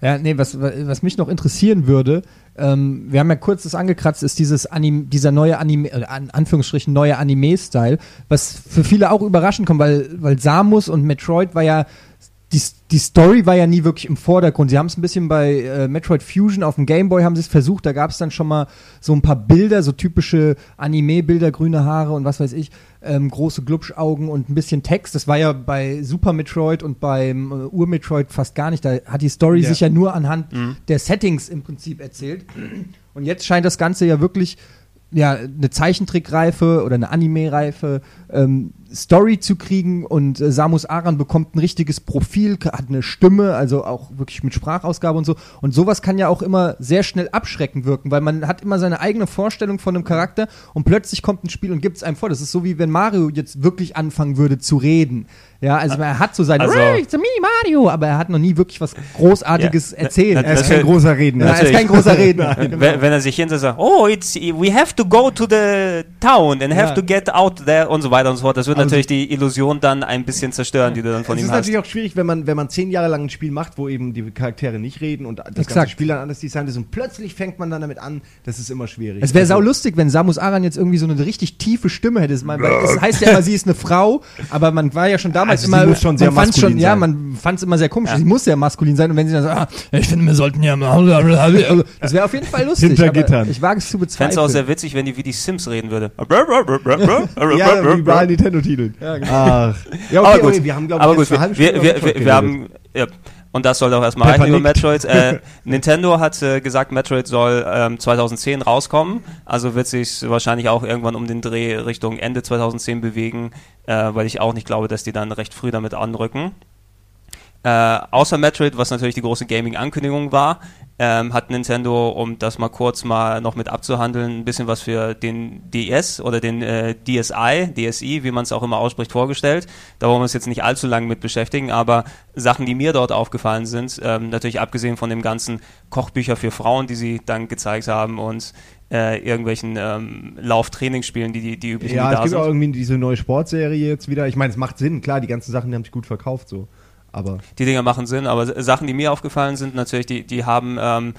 Ja, nee, was, was mich noch interessieren würde, ähm, wir haben ja kurz das angekratzt, ist dieses Anim dieser neue Anime, äh, an Anführungsstrichen neue Anime-Style, was für viele auch überraschend kommt, weil, weil Samus und Metroid war ja, die, die Story war ja nie wirklich im Vordergrund. Sie haben es ein bisschen bei äh, Metroid Fusion auf dem Game Boy haben sie es versucht, da gab es dann schon mal so ein paar Bilder, so typische Anime-Bilder, grüne Haare und was weiß ich, ähm, große Glubschaugen und ein bisschen Text. Das war ja bei Super Metroid und beim äh, Ur-Metroid fast gar nicht. Da hat die Story Ja. sich ja nur anhand der Settings im Prinzip erzählt. Und jetzt scheint das Ganze ja wirklich ja, eine Zeichentrickreife oder eine Anime-Reife ähm, Story zu kriegen und äh, Samus Aran bekommt ein richtiges Profil, hat eine Stimme, also auch wirklich mit Sprachausgabe und so. Und sowas kann ja auch immer sehr schnell abschreckend wirken, weil man hat immer seine eigene Vorstellung von einem Charakter und plötzlich kommt ein Spiel und gibt es einem vor. Das ist so wie wenn Mario jetzt wirklich anfangen würde zu reden. Ja, also er hat so seine Also- "Hey, it's me, Mario, aber er hat noch nie wirklich was Großartiges Ja, erzählt. Er ist kein großer Redner. Ja, er ist kein großer Redner. Wenn, wenn er sich hinter sagt, oh, it's, we have to go to the town and have Ja. to get out there und so weiter und so fort. Das wird Also- natürlich die Illusion dann ein bisschen zerstören, die du dann von es ihm ist hast. natürlich auch schwierig, wenn man, wenn man zehn Jahre lang ein Spiel macht, wo eben die Charaktere nicht reden und das ganze Exakt. Spiel dann anders designt ist und plötzlich fängt man dann damit an, das ist immer schwierig. Es wäre Also- saulustig, wenn Samus Aran jetzt irgendwie so eine richtig tiefe Stimme hätte. Es, es heißt ja immer, sie ist eine Frau, aber man war ja schon damals Also sie immer. muss schon sehr man maskulin schon, Ja, sein. man fand es immer sehr komisch. Ja. Sie muss sehr maskulin sein und wenn sie dann sagt, ah, ich finde, wir sollten ja mal. Das wäre auf jeden Fall lustig. Hinter aber Gittern. Ich wage es zu Fände bezweifeln. es auch sehr witzig, wenn die wie die Sims reden würde. Ja, wie bei Nintendo-Titeln. Ja, genau. Ach. Ja, aber okay, gut, okay, wir haben, glaube aber ich, eine halbe wir, Stunde wir, wir, wir haben, ja, und das soll auch erstmal reichen über. Metroid. Äh, Nintendo hat äh, gesagt, Metroid soll ähm, 2010 rauskommen, also wird sich wahrscheinlich auch irgendwann um den Dreh Richtung Ende 2010 bewegen, äh, weil ich auch nicht glaube, dass die dann recht früh damit anrücken. Äh, außer Metroid, was natürlich die große Gaming-Ankündigung war, ähm, hat Nintendo, um das mal kurz mal noch mit abzuhandeln, ein bisschen was für den DS oder den äh, DSi, DSi, wie man es auch immer ausspricht, vorgestellt. Da wollen wir uns jetzt nicht allzu lange mit beschäftigen, aber Sachen, die mir dort aufgefallen sind, ähm, natürlich abgesehen von dem ganzen Kochbücher für Frauen, die sie dann gezeigt haben und äh, irgendwelchen ähm, Lauftrainingsspielen, die, die, die üblichen, Ja, die es da gibt sind. auch irgendwie diese neue Sportserie jetzt wieder. Ich meine, es macht Sinn, klar, die ganzen Sachen die haben sich gut verkauft, so. Aber die Dinger machen Sinn, aber Sachen, die mir aufgefallen sind, natürlich, die, die haben ähm,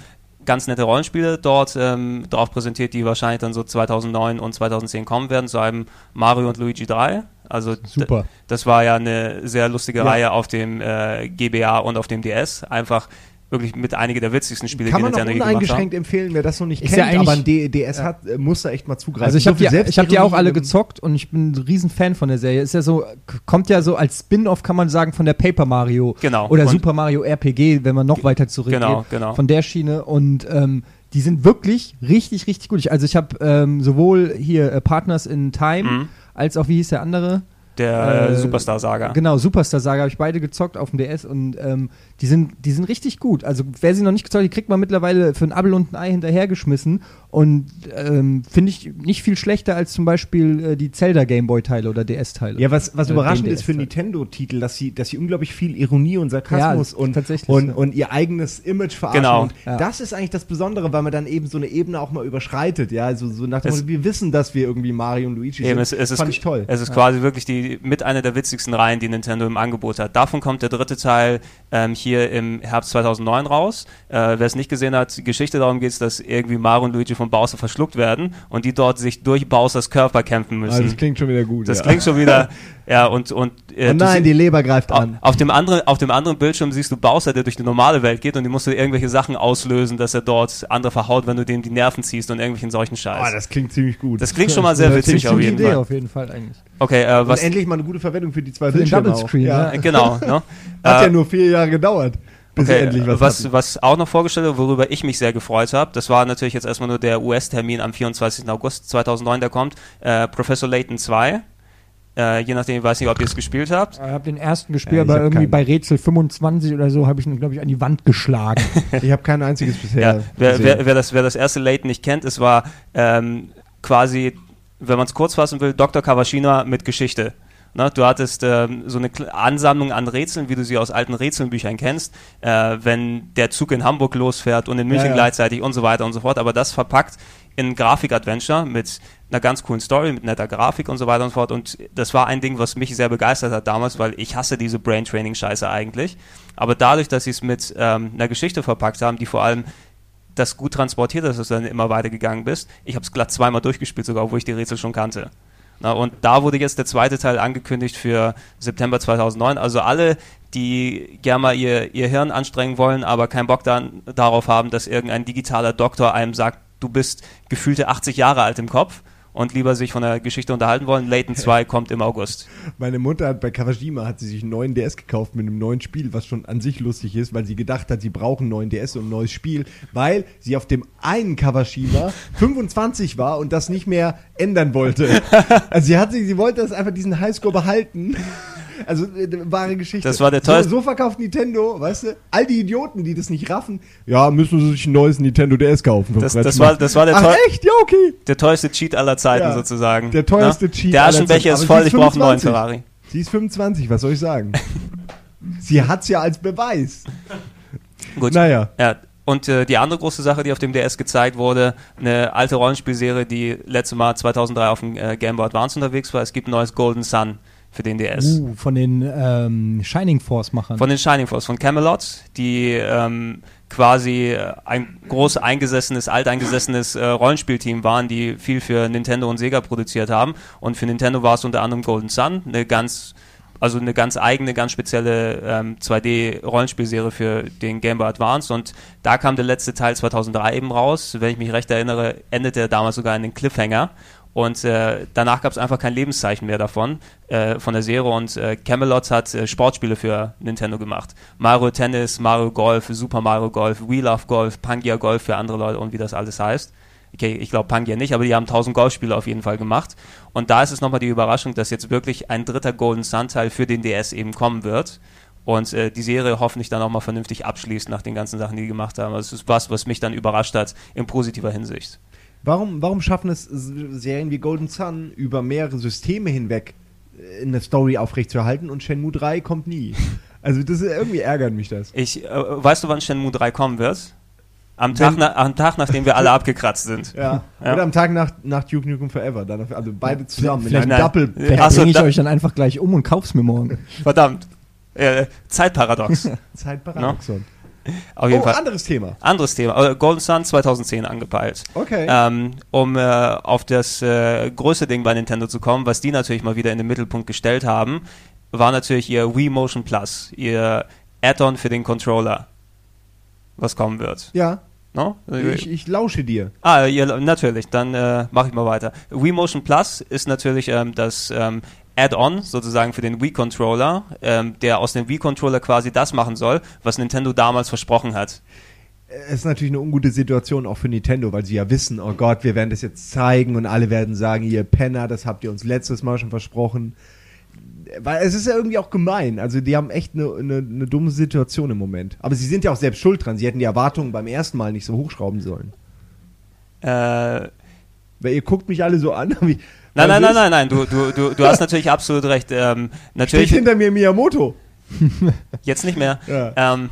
ganz nette Rollenspiele dort ähm, drauf präsentiert, die wahrscheinlich dann so 2009 und 2010 kommen werden, zu einem Mario und Luigi 3. Also Super. das war ja eine sehr lustige Ja. Reihe auf dem äh, GBA und auf dem DS. Einfach wirklich mit einige der witzigsten Spiele, kann die Nintendo gemacht haben. uneingeschränkt empfehlen, wer das noch nicht Ist kennt, ja eigentlich- aber ein DS hat, äh, muss da echt mal zugreifen. Also ich habe die, ich hab die auch alle gezockt und ich bin ein riesen Fan von der Serie. Ist ja so, kommt ja so als Spin-off, kann man sagen, von der Paper Mario Genau. oder Und- Super Mario RPG, wenn man noch weiter zurückgeht. Genau, genau. Von der Schiene und ähm, die sind wirklich richtig, richtig gut. Ich, also ich habe ähm, sowohl hier äh, Partners in Time Mhm. als auch, wie hieß der andere? Der äh, Äh, Superstar Saga. Genau, Superstar Saga habe ich beide gezockt auf dem DS und ähm, die, sind, die sind richtig gut. Also wer sie noch nicht gezockt hat, die kriegt man mittlerweile für ein Abel und ein Ei hinterhergeschmissen und ähm, finde ich nicht viel schlechter als zum Beispiel äh, die Zelda Gameboy-Teile oder DS-Teile. Ja, was, was Äh, überraschend ist für. Nintendo-Titel, dass sie, dass sie unglaublich viel Ironie und Sarkasmus Ja, und, tatsächlich, und, ja. und ihr eigenes Image verarschen. Genau. Und Ja. das ist eigentlich das Besondere, weil man dann eben so eine Ebene auch mal überschreitet. Ja, also so nach dem Es- Motto, wir wissen, dass wir irgendwie Mario und Luigi Eben, sind. es, es ist, Fand ich toll. Es ist quasi wirklich die mit einer der witzigsten Reihen, die Nintendo im Angebot hat. Davon kommt der dritte Teil ähm, hier im Herbst 2009 raus. Äh, Wer es nicht gesehen hat, die Geschichte darum geht, dass irgendwie Mario und Luigi von Bowser verschluckt werden und die dort sich durch Bowsers Körper kämpfen Ah, müssen. das klingt schon wieder gut. das ja. klingt schon wieder, ja, und, und äh, Oh nein, die Leber greift an. Auf dem, anderen, auf dem anderen Bildschirm siehst du Bowser, der durch die normale Welt geht und die musst du irgendwelche Sachen auslösen, dass er dort andere verhaut, wenn du dem die Nerven ziehst und irgendwelchen solchen Scheiß. Oh, das klingt ziemlich gut. das klingt schon mal sehr Das witzig ist eine auf jeden Idee Fall. auf jeden Fall eigentlich. Okay, äh, und was. endlich mal eine gute Verwendung für die zwei Für den Bildschirme Double. Screen, ja. ja. äh, Genau, ne? Hat Äh, ja nur vier Jahre gedauert, bis Okay, endlich was, was, was auch noch vorgestellt wurde, worüber ich mich sehr gefreut habe, das war natürlich jetzt erstmal nur der US-Termin am 24. August 2009, der kommt. Äh, Professor Layton 2. Äh, je nachdem, ich weiß nicht, ob ihr es gespielt habt. Ich habe den ersten gespielt, Ja, aber irgendwie keinen. bei Rätsel 25 oder so habe ich ihn, glaube ich, an die Wand geschlagen. Ich habe kein einziges bisher. Ja, wer, wer, wer, das, wer das erste Layton nicht kennt, es war ähm, quasi, wenn man es kurz fassen will, Dr. Kawashima mit Geschichte. Ne, du hattest ähm, so eine Ansammlung an Rätseln, wie du sie aus alten Rätselbüchern kennst, äh, wenn der Zug in Hamburg losfährt und in München Ja, ja. gleichzeitig und so weiter und so fort. Aber das verpackt in Grafik-Adventure mit einer ganz coolen Story, mit netter Grafik und so weiter und so fort. Und das war ein Ding, was mich sehr begeistert hat damals, weil ich hasse diese Brain-Training-Scheiße eigentlich. Aber dadurch, dass sie es mit ähm, einer Geschichte verpackt haben, die vor allem das gut transportiert, dass du dann immer weitergegangen bist. Ich habe es glatt zweimal durchgespielt, sogar obwohl ich die Rätsel schon kannte. Na, und da wurde jetzt der zweite Teil angekündigt für September 2009. Also alle, die gerne mal ihr, ihr Hirn anstrengen wollen, aber keinen Bock dann, darauf haben, dass irgendein digitaler Doktor einem sagt, du bist gefühlte 80 Jahre alt im Kopf und lieber sich von der Geschichte unterhalten wollen. Layton 2 kommt im August. Meine Mutter hat bei Kawashima hat sie sich einen neuen DS gekauft mit einem neuen Spiel, was schon an sich lustig ist, weil sie gedacht hat, sie brauchen einen neuen DS und ein neues Spiel, weil sie auf dem einen Kawashima 25 war und das nicht mehr ändern wollte. Also sie hat sie, sie wollte das einfach diesen Highscore behalten. Also äh, wahre Geschichte. Das war der so, teuerste- so verkauft Nintendo, weißt du? All die Idioten, die das nicht raffen, ja, müssen sie sich ein neues Nintendo DS kaufen. Das, das, war, das war der, Ach echt? Ja, okay. der teuerste Cheat aller Zeiten Ja, sozusagen. der teuerste Ne? Cheat Der aller Aschenbecher Zeiten. ist voll, ich brauche einen neuen 25. Ferrari. Sie ist 25, was soll ich sagen? Sie hat's ja als Beweis. Gut. Naja. Ja, und äh, die andere große Sache, die auf dem DS gezeigt wurde, eine alte Rollenspielserie, die letzte Mal 2003 auf dem äh, Game Boy Advance unterwegs war. Es gibt ein neues Golden Sun für den DS. Uh, von den ähm, Shining Force-Machern. Von den Shining Force, von Camelot, die ähm, quasi äh, ein groß eingesessenes, alteingesessenes äh, Rollenspielteam waren, die viel für Nintendo und Sega produziert haben. Und für Nintendo war es unter anderem Golden Sun, eine ganz, also eine ganz eigene, ganz spezielle ähm, 2D-Rollenspielserie für den Game Boy Advance. Und da kam der letzte Teil 2003 eben raus. Wenn ich mich recht erinnere, endete er damals sogar in den Cliffhanger. Und äh, danach gab es einfach kein Lebenszeichen mehr davon, äh, von der Serie. Und äh, Camelot hat äh, Sportspiele für Nintendo gemacht. Mario Tennis, Mario Golf, Super Mario Golf, We Love Golf, Pangia Golf für andere Leute und wie das alles heißt. Okay, ich glaube Pangia nicht, aber die haben 1000 Golfspiele auf jeden Fall gemacht. Und da ist es nochmal die Überraschung, dass jetzt wirklich ein dritter Golden Sun Teil für den DS eben kommen wird. Und äh, die Serie hoffentlich dann auch mal vernünftig abschließt nach den ganzen Sachen, die die gemacht haben. Also es ist was, was mich dann überrascht hat in positiver Hinsicht. Warum, warum schaffen es Serien wie Golden Sun über mehrere Systeme hinweg äh, eine Story aufrechtzuerhalten und Shenmue 3 kommt nie? Also das ist, irgendwie ärgert mich das. Ich, äh, weißt du, wann Shenmue 3 kommen wird? Am Tag, na, am Tag, nachdem wir alle abgekratzt sind. Ja. Ja. Oder am Tag nach, nach Duke Nukem Forever. Dann, also beide zusammen in vielleicht- einem Nein. Doppel. Vielleicht bringe ich da- euch dann einfach gleich um und kauf's mir morgen. Verdammt. Äh, Zeitparadox. Zeitparadoxon. Auf jeden Oh, Fall. anderes Thema. Anderes Thema. Äh, Golden Sun 2010 angepeilt. Okay. Ähm, um äh, auf das äh, größte Ding bei Nintendo zu kommen, was die natürlich mal wieder in den Mittelpunkt gestellt haben, war natürlich ihr Wii Motion Plus, ihr Add-on für den Controller, was kommen wird. ja, No? ich, ich lausche dir. Ah, ja, natürlich, dann äh, mache ich mal weiter. Wii Motion Plus ist natürlich ähm, das ähm, Add-on sozusagen für den Wii-Controller, ähm, der aus dem Wii-Controller quasi das machen soll, was Nintendo damals versprochen hat. Es ist natürlich eine ungute Situation auch für Nintendo, weil sie ja wissen, oh Gott, wir werden das jetzt zeigen und alle werden sagen, ihr Penner, das habt ihr uns letztes Mal schon versprochen. weil es ist ja irgendwie auch gemein. Also die haben echt eine, eine, eine dumme Situation im Moment. Aber sie sind ja auch selbst schuld dran. Sie hätten die Erwartungen beim ersten Mal nicht so hochschrauben sollen. Äh, Weil ihr guckt mich alle so an. Wie, nein, nein, nein, nein, nein, du, du, du, du hast natürlich absolut recht. Ähm, Steht natürlich, hinter mir Miyamoto. jetzt nicht mehr. Ja. Ähm,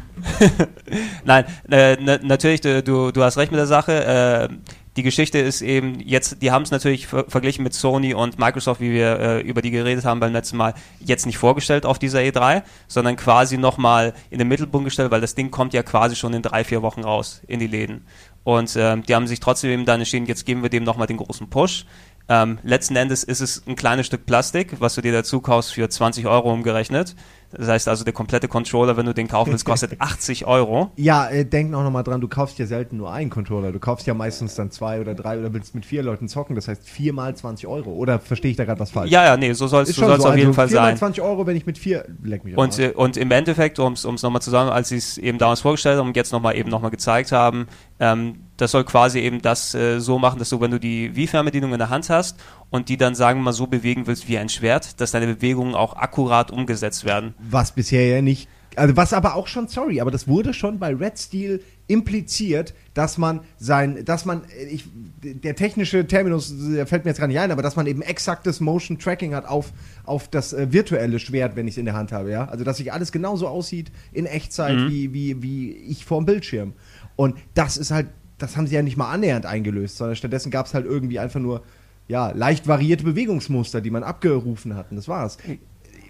nein, äh, na, natürlich, du, du, hast recht mit der Sache. Äh, die Geschichte ist eben jetzt, die haben es natürlich ver verglichen mit Sony und Microsoft, wie wir äh, über die geredet haben beim letzten Mal, jetzt nicht vorgestellt auf dieser E3, sondern quasi nochmal in den Mittelpunkt gestellt, weil das Ding kommt ja quasi schon in drei, vier Wochen raus in die Läden. Und ähm, die haben sich trotzdem eben dann entschieden, jetzt geben wir dem nochmal den großen Push. Ähm, letzten Endes ist es ein kleines Stück Plastik, was du dir dazu kaufst für 20 Euro umgerechnet. Das heißt also, der komplette Controller, wenn du den kaufen willst, kostet 80 Euro. Ja, äh, denk auch nochmal dran, du kaufst ja selten nur einen Controller. Du kaufst ja meistens dann zwei oder drei oder willst mit vier Leuten zocken. Das heißt viermal 20 Euro. Oder verstehe ich da gerade was falsch? Ja, ja, nee, so soll es so so. auf jeden also Fall viermal sein. 20 Euro, wenn ich mit vier. Leck mich Und, äh, und im Endeffekt, um es nochmal zusammen, als sie es eben damals vorgestellt haben und jetzt nochmal eben nochmal gezeigt haben, ähm, das soll quasi eben das äh, so machen, dass du, wenn du die Wii-Fernbedienung in der Hand hast und die dann, sagen wir mal, so bewegen willst wie ein Schwert, dass deine Bewegungen auch akkurat umgesetzt werden. Was bisher ja nicht. Also was aber auch schon, sorry, aber das wurde schon bei Red Steel impliziert, dass man sein, dass man, äh, ich, der technische Terminus der fällt mir jetzt gar nicht ein, aber dass man eben exaktes Motion Tracking hat auf, auf das äh, virtuelle Schwert, wenn ich es in der Hand habe, ja. Also dass sich alles genauso aussieht in Echtzeit Mhm. wie, wie, wie ich vorm Bildschirm. Und das ist halt, das haben sie ja nicht mal annähernd eingelöst, sondern stattdessen gab es halt irgendwie einfach nur, ja, leicht variierte Bewegungsmuster, die man abgerufen hat. Und das war's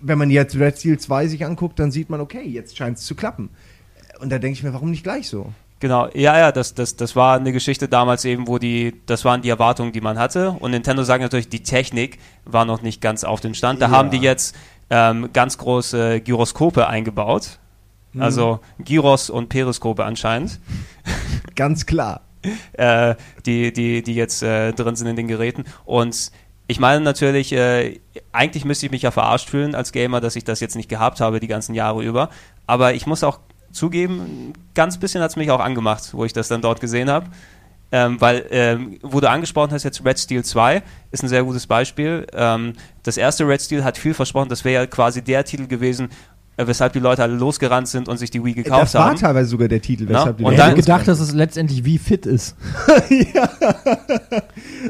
wenn man jetzt Red Steel 2 sich anguckt, dann sieht man, okay, jetzt scheint es zu klappen. Und da denke ich mir, warum nicht gleich so? Genau, ja, ja, das, das, das war eine Geschichte damals eben, wo die, das waren die Erwartungen, die man hatte. Und Nintendo sagt natürlich, die Technik war noch nicht ganz auf den Stand. Da Ja. haben die jetzt ähm, ganz große Gyroskope eingebaut. Also Gyros und Periskope anscheinend. Ganz klar. äh, die, die, die jetzt äh, drin sind in den Geräten. Und ich meine natürlich, äh, eigentlich müsste ich mich ja verarscht fühlen als Gamer, dass ich das jetzt nicht gehabt habe die ganzen Jahre über. Aber ich muss auch zugeben, ein ganz bisschen hat es mich auch angemacht, wo ich das dann dort gesehen habe. Ähm, weil, ähm, wo du angesprochen hast, jetzt Red Steel 2 ist ein sehr gutes Beispiel. Ähm, das erste Red Steel hat viel versprochen, das wäre ja quasi der Titel gewesen, weshalb die Leute alle losgerannt sind und sich die Wii gekauft das war haben. teilweise sogar der Titel, Ja, weshalb die und dann- gedacht, dass es letztendlich wie fit ist.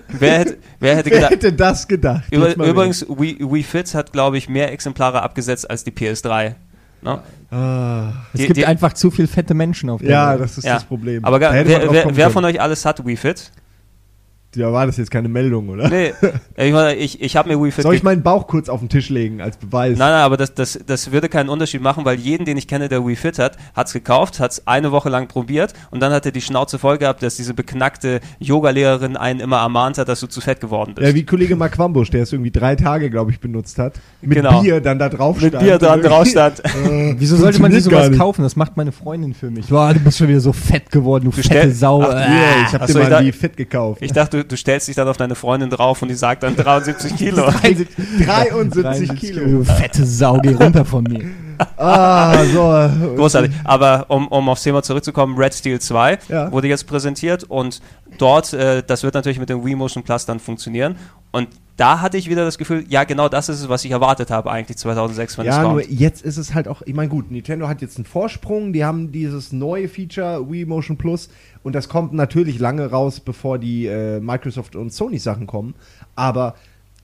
Wer hätte, wer hätte Wer gedacht, hätte das gedacht? Über, übrigens, Wii, Wii Fit hat, glaube ich, mehr Exemplare abgesetzt als die PS3. Ne? ehrlich. Ah, Es Die- gibt die- einfach zu viel fette Menschen auf der ja, Welt. das ist Ja. das Problem. Aber Da wer, wer, wer von euch alles hat Wii Fit? Ja, war das jetzt keine Meldung, oder? Nee, ich, ich, ich habe mir Wii Fit Soll ich meinen Bauch kurz auf den Tisch legen als Beweis? Nein, nein, aber das, das, das würde keinen Unterschied machen, weil jeden, den ich kenne, der Wii Fit hat, hat's gekauft, hat's eine Woche lang probiert und dann hat er die Schnauze voll gehabt, dass diese beknackte Yoga-Lehrerin einen immer ermahnt hat, dass du zu fett geworden bist. Ja, wie Kollege Mark Wambusch, der es irgendwie drei Tage, glaube ich, benutzt hat. Mit Genau. Bier dann da drauf Mit stand Bier und dran irgendwie- drauf stand. Äh, Wieso sollte man sich sowas kaufen? Das macht meine Freundin für mich. Boah, du bist schon wieder so fett geworden, du, fette stell- Sau. Ach, Äh. Yeah, ich habe dir so, mal die fit gekauft. Ich dachte, du, du stellst dich dann auf deine Freundin drauf und die sagt dann 73 Kilo. 73 Kilo. Du fette Sau, geh runter von mir. Ah, so. Großartig. Aber um, um aufs Thema zurückzukommen, Red Steel 2 Ja. wurde jetzt präsentiert und dort, äh, das wird natürlich mit dem Wii Motion Plus dann funktionieren. Und da hatte ich wieder das Gefühl, ja, genau das ist es, was ich erwartet habe, eigentlich 2006, wenn es Ja, kommt. nur jetzt ist es halt auch, ich meine, gut, Nintendo hat jetzt einen Vorsprung, die haben dieses neue Feature Wii Motion Plus und das kommt natürlich lange raus, bevor die äh, Microsoft und Sony Sachen kommen, aber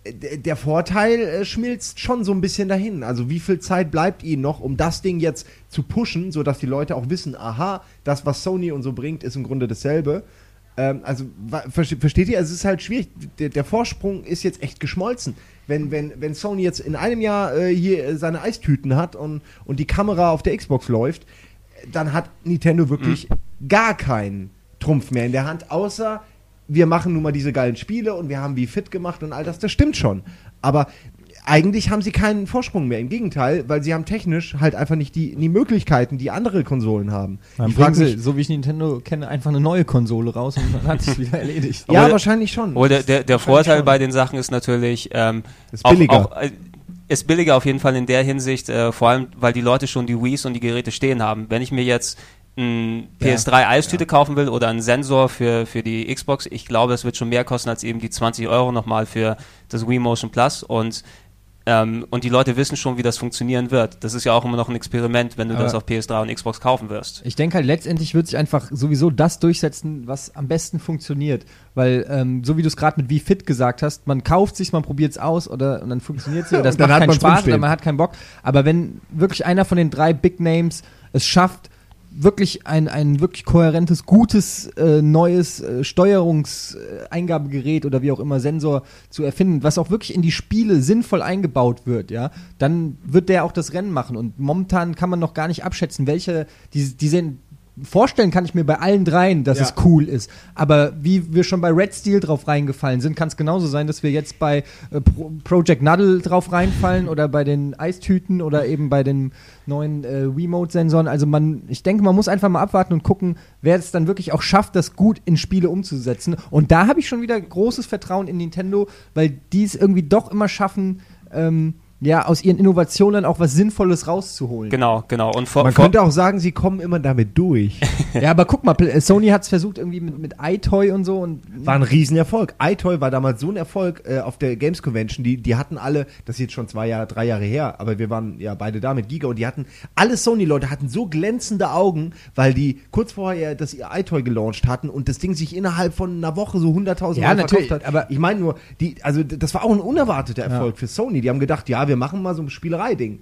äh, der Vorteil äh, schmilzt schon so ein bisschen dahin. Also wie viel Zeit bleibt ihnen noch, um das Ding jetzt zu pushen, sodass die Leute auch wissen, aha, das, was Sony und so bringt, ist im Grunde dasselbe. Ähm, also versteht ihr? Also es ist halt schwierig. Der, der Vorsprung ist jetzt echt geschmolzen. Wenn, wenn, wenn Sony jetzt in einem Jahr äh, hier seine Eistüten hat und, und die Kamera auf der Xbox läuft, dann hat Nintendo wirklich gar keinen Trumpf mehr in der Hand, außer wir machen nun mal diese geilen Spiele und wir haben wie fit gemacht und all das. Das stimmt schon. Aber eigentlich haben sie keinen Vorsprung mehr. Im Gegenteil, weil sie haben technisch halt einfach nicht die, die Möglichkeiten, die andere Konsolen haben. Dann ich frage bringen sie, so wie ich Nintendo kenne, einfach eine neue Konsole raus und dann hat sich wieder erledigt. ja, Obwohl- wahrscheinlich schon. Aber der, der, der Vorteil schon. bei den Sachen ist natürlich, ähm, Ist billiger. Auch, auch, äh, ist billiger auf jeden Fall in der Hinsicht, äh, vor allem, weil die Leute schon die Wii's und die Geräte stehen haben. Wenn ich mir jetzt ein Ja. PS3 Eistüte kaufen will oder einen Sensor für, für die Xbox, ich glaube, das wird schon mehr kosten als eben die 20 Euro nochmal für das Wii Motion Plus und Ähm, und die Leute wissen schon, wie das funktionieren wird. Das ist ja auch immer noch ein Experiment, wenn du Aber das auf PS3 und Xbox kaufen wirst. Ich denke halt, letztendlich wird sich einfach sowieso das durchsetzen, was am besten funktioniert. Weil, ähm, so wie du es gerade mit wie fit gesagt hast, man kauft sich, man probiert es aus oder und dann funktioniert es oder das macht keinen Spaß rumstehen. oder man hat keinen Bock. Aber wenn wirklich einer von den drei Big Names es schafft, wirklich ein, ein wirklich kohärentes, gutes, äh, neues äh, Steuerungseingabegerät oder wie auch immer Sensor zu erfinden, was auch wirklich in die Spiele sinnvoll eingebaut wird, ja, dann wird der auch das Rennen machen. Und momentan kann man noch gar nicht abschätzen, welche, die, die sind, vorstellen kann ich mir bei allen dreien, dass Ja. es cool ist. Aber wie wir schon bei Red Steel drauf reingefallen sind, kann es genauso sein, dass wir jetzt bei äh, Pro Project Nuddle drauf reinfallen oder bei den Eistüten oder eben bei den neuen äh, Remote-Sensoren. Also man, ich denke, man muss einfach mal abwarten und gucken, wer es dann wirklich auch schafft, das gut in Spiele umzusetzen. Und da habe ich schon wieder großes Vertrauen in Nintendo, weil die es irgendwie doch immer schaffen, ähm, ja, aus ihren Innovationen auch was Sinnvolles rauszuholen. Genau, genau. Und vor, Man vor, könnte auch sagen, sie kommen immer damit durch. Ja, aber guck mal, äh, Sony hat es versucht irgendwie mit, mit iToy und so und War ein Riesenerfolg. iToy war damals so ein Erfolg äh, auf der Games Convention. Die, die hatten alle, das ist jetzt schon zwei Jahre, drei Jahre her, aber wir waren ja beide da mit Giga und die hatten, alle Sony-Leute hatten so glänzende Augen, weil die kurz vorher das ihr iToy gelauncht hatten und das Ding sich innerhalb von einer Woche so 100.000 Ja, Mal verkauft hat. aber- ich meine nur, die, also das war auch ein unerwarteter Erfolg für Sony. Die haben gedacht, ja, wir machen mal so ein Spielerei-Ding.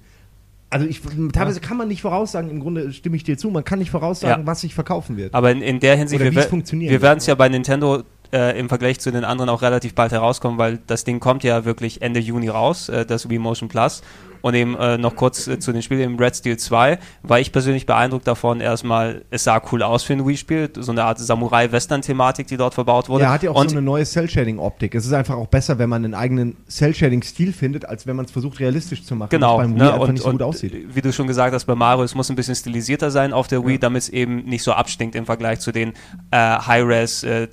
Also ich, teilweise kann man nicht voraussagen, im Grunde stimme ich dir zu, man kann nicht voraussagen, Ja. was sich verkaufen wird. Aber in, in der Hinsicht, Oder wir, funktionieren wir werden es ja bei Nintendo äh, im Vergleich zu den anderen auch relativ bald herauskommen, weil das Ding kommt ja wirklich Ende Juni raus, äh, das Wii Motion Plus. Und eben äh, noch kurz äh, zu den Spielen, im Red Steel 2 war ich persönlich beeindruckt davon, erstmal, es sah cool aus für ein Wii-Spiel, so eine Art Samurai-Western-Thematik, die dort verbaut wurde. Ja, hat ja auch und so eine neue Cell-Shading-Optik. Es ist einfach auch besser, wenn man einen eigenen Cell-Shading-Stil findet, als wenn man es versucht, realistisch zu machen. Genau, was beim Wii ne, einfach und, nicht so gut aussieht. wie du schon gesagt hast, bei Mario, es muss ein bisschen stilisierter sein auf der Wii, damit es eben nicht so abstinkt im Vergleich zu den äh, High-Res äh,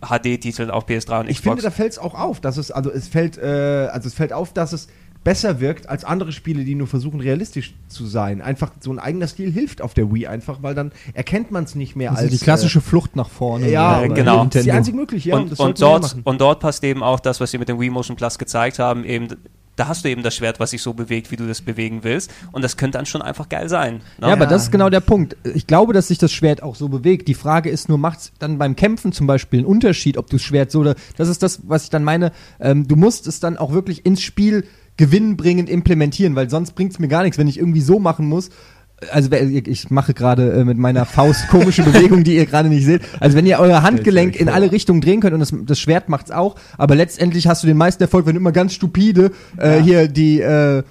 HD-Titeln auf PS3 und Ich finde, Xbox. da fällt es auch auf, dass es, also es fällt, äh, also es fällt auf, dass es besser wirkt als andere Spiele, die nur versuchen, realistisch zu sein. Einfach so ein eigener Stil hilft auf der Wii einfach, weil dann erkennt man es nicht mehr also als die klassische Flucht nach vorne. Äh, ja, Äh, genau. Das ist die einzig mögliche, ja. und, und, wir dort, und dort passt eben auch das, was sie mit dem Wii Motion Plus gezeigt haben, eben, da hast du eben das Schwert, was sich so bewegt, wie du das bewegen willst. Und das könnte dann schon einfach geil sein. ne? Ja, aber das ist genau der Punkt. Ich glaube, dass sich das Schwert auch so bewegt. Die Frage ist nur, macht es dann beim Kämpfen zum Beispiel einen Unterschied, ob du das Schwert so oder. Das ist das, was ich dann meine. Ähm, du musst es dann auch wirklich ins Spiel gewinnbringend implementieren, weil sonst bringt es mir gar nichts, wenn ich irgendwie so machen muss. Also ich mache gerade äh, mit meiner Faust komische Bewegungen, die ihr gerade nicht seht. Also wenn ihr euer Handgelenk in alle Richtungen drehen könnt und das, das Schwert macht's auch, aber letztendlich hast du den meisten Erfolg, wenn du immer ganz stupide äh, hier die äh, äh,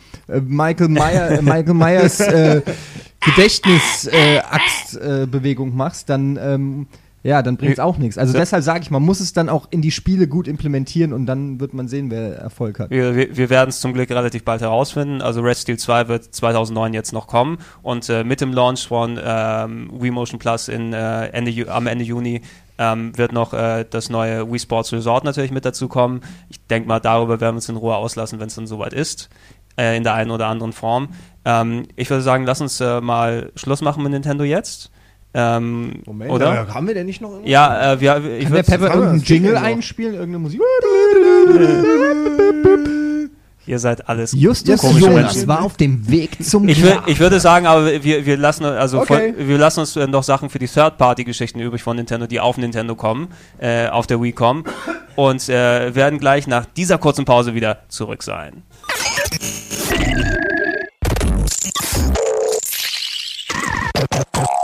Michael Meyer, äh, Michael Myers äh, Gedächtnis-Axtbewegung äh, Bewegung machst, dann ähm, ja, dann bringt's auch nichts. Also Ja. deshalb sage ich, man muss es dann auch in die Spiele gut implementieren und dann wird man sehen, wer Erfolg hat. Wir, wir, wir werden es zum Glück relativ bald herausfinden. Also Red Steel 2 wird 2009 jetzt noch kommen und äh, mit dem Launch von ähm, Wii Motion Plus in, äh, Ende, am Ende Juni ähm, wird noch äh, das neue Wii Sports Resort natürlich mit dazu kommen. Ich denke mal, darüber werden wir uns in Ruhe auslassen, wenn es dann soweit ist, äh, in der einen oder anderen Form. Ähm, ich würde sagen, lass uns äh, mal Schluss machen mit Nintendo jetzt. Ähm, Moment, oder? haben wir denn nicht noch irgendwas? Ja, äh, wir, ich Kann der Pepper irgendeinen Jingle einspielen, irgendeine Musik? Ihr seid alles Justus Jonas war auf dem Weg zum ich, will, ich würde sagen, aber wir, wir lassen also okay. von, wir lassen uns äh, noch Sachen für die Third-Party-Geschichten übrig von Nintendo, die auf Nintendo kommen, äh, auf der Wii kommen und äh, werden gleich nach dieser kurzen Pause wieder zurück sein.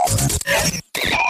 Yeah.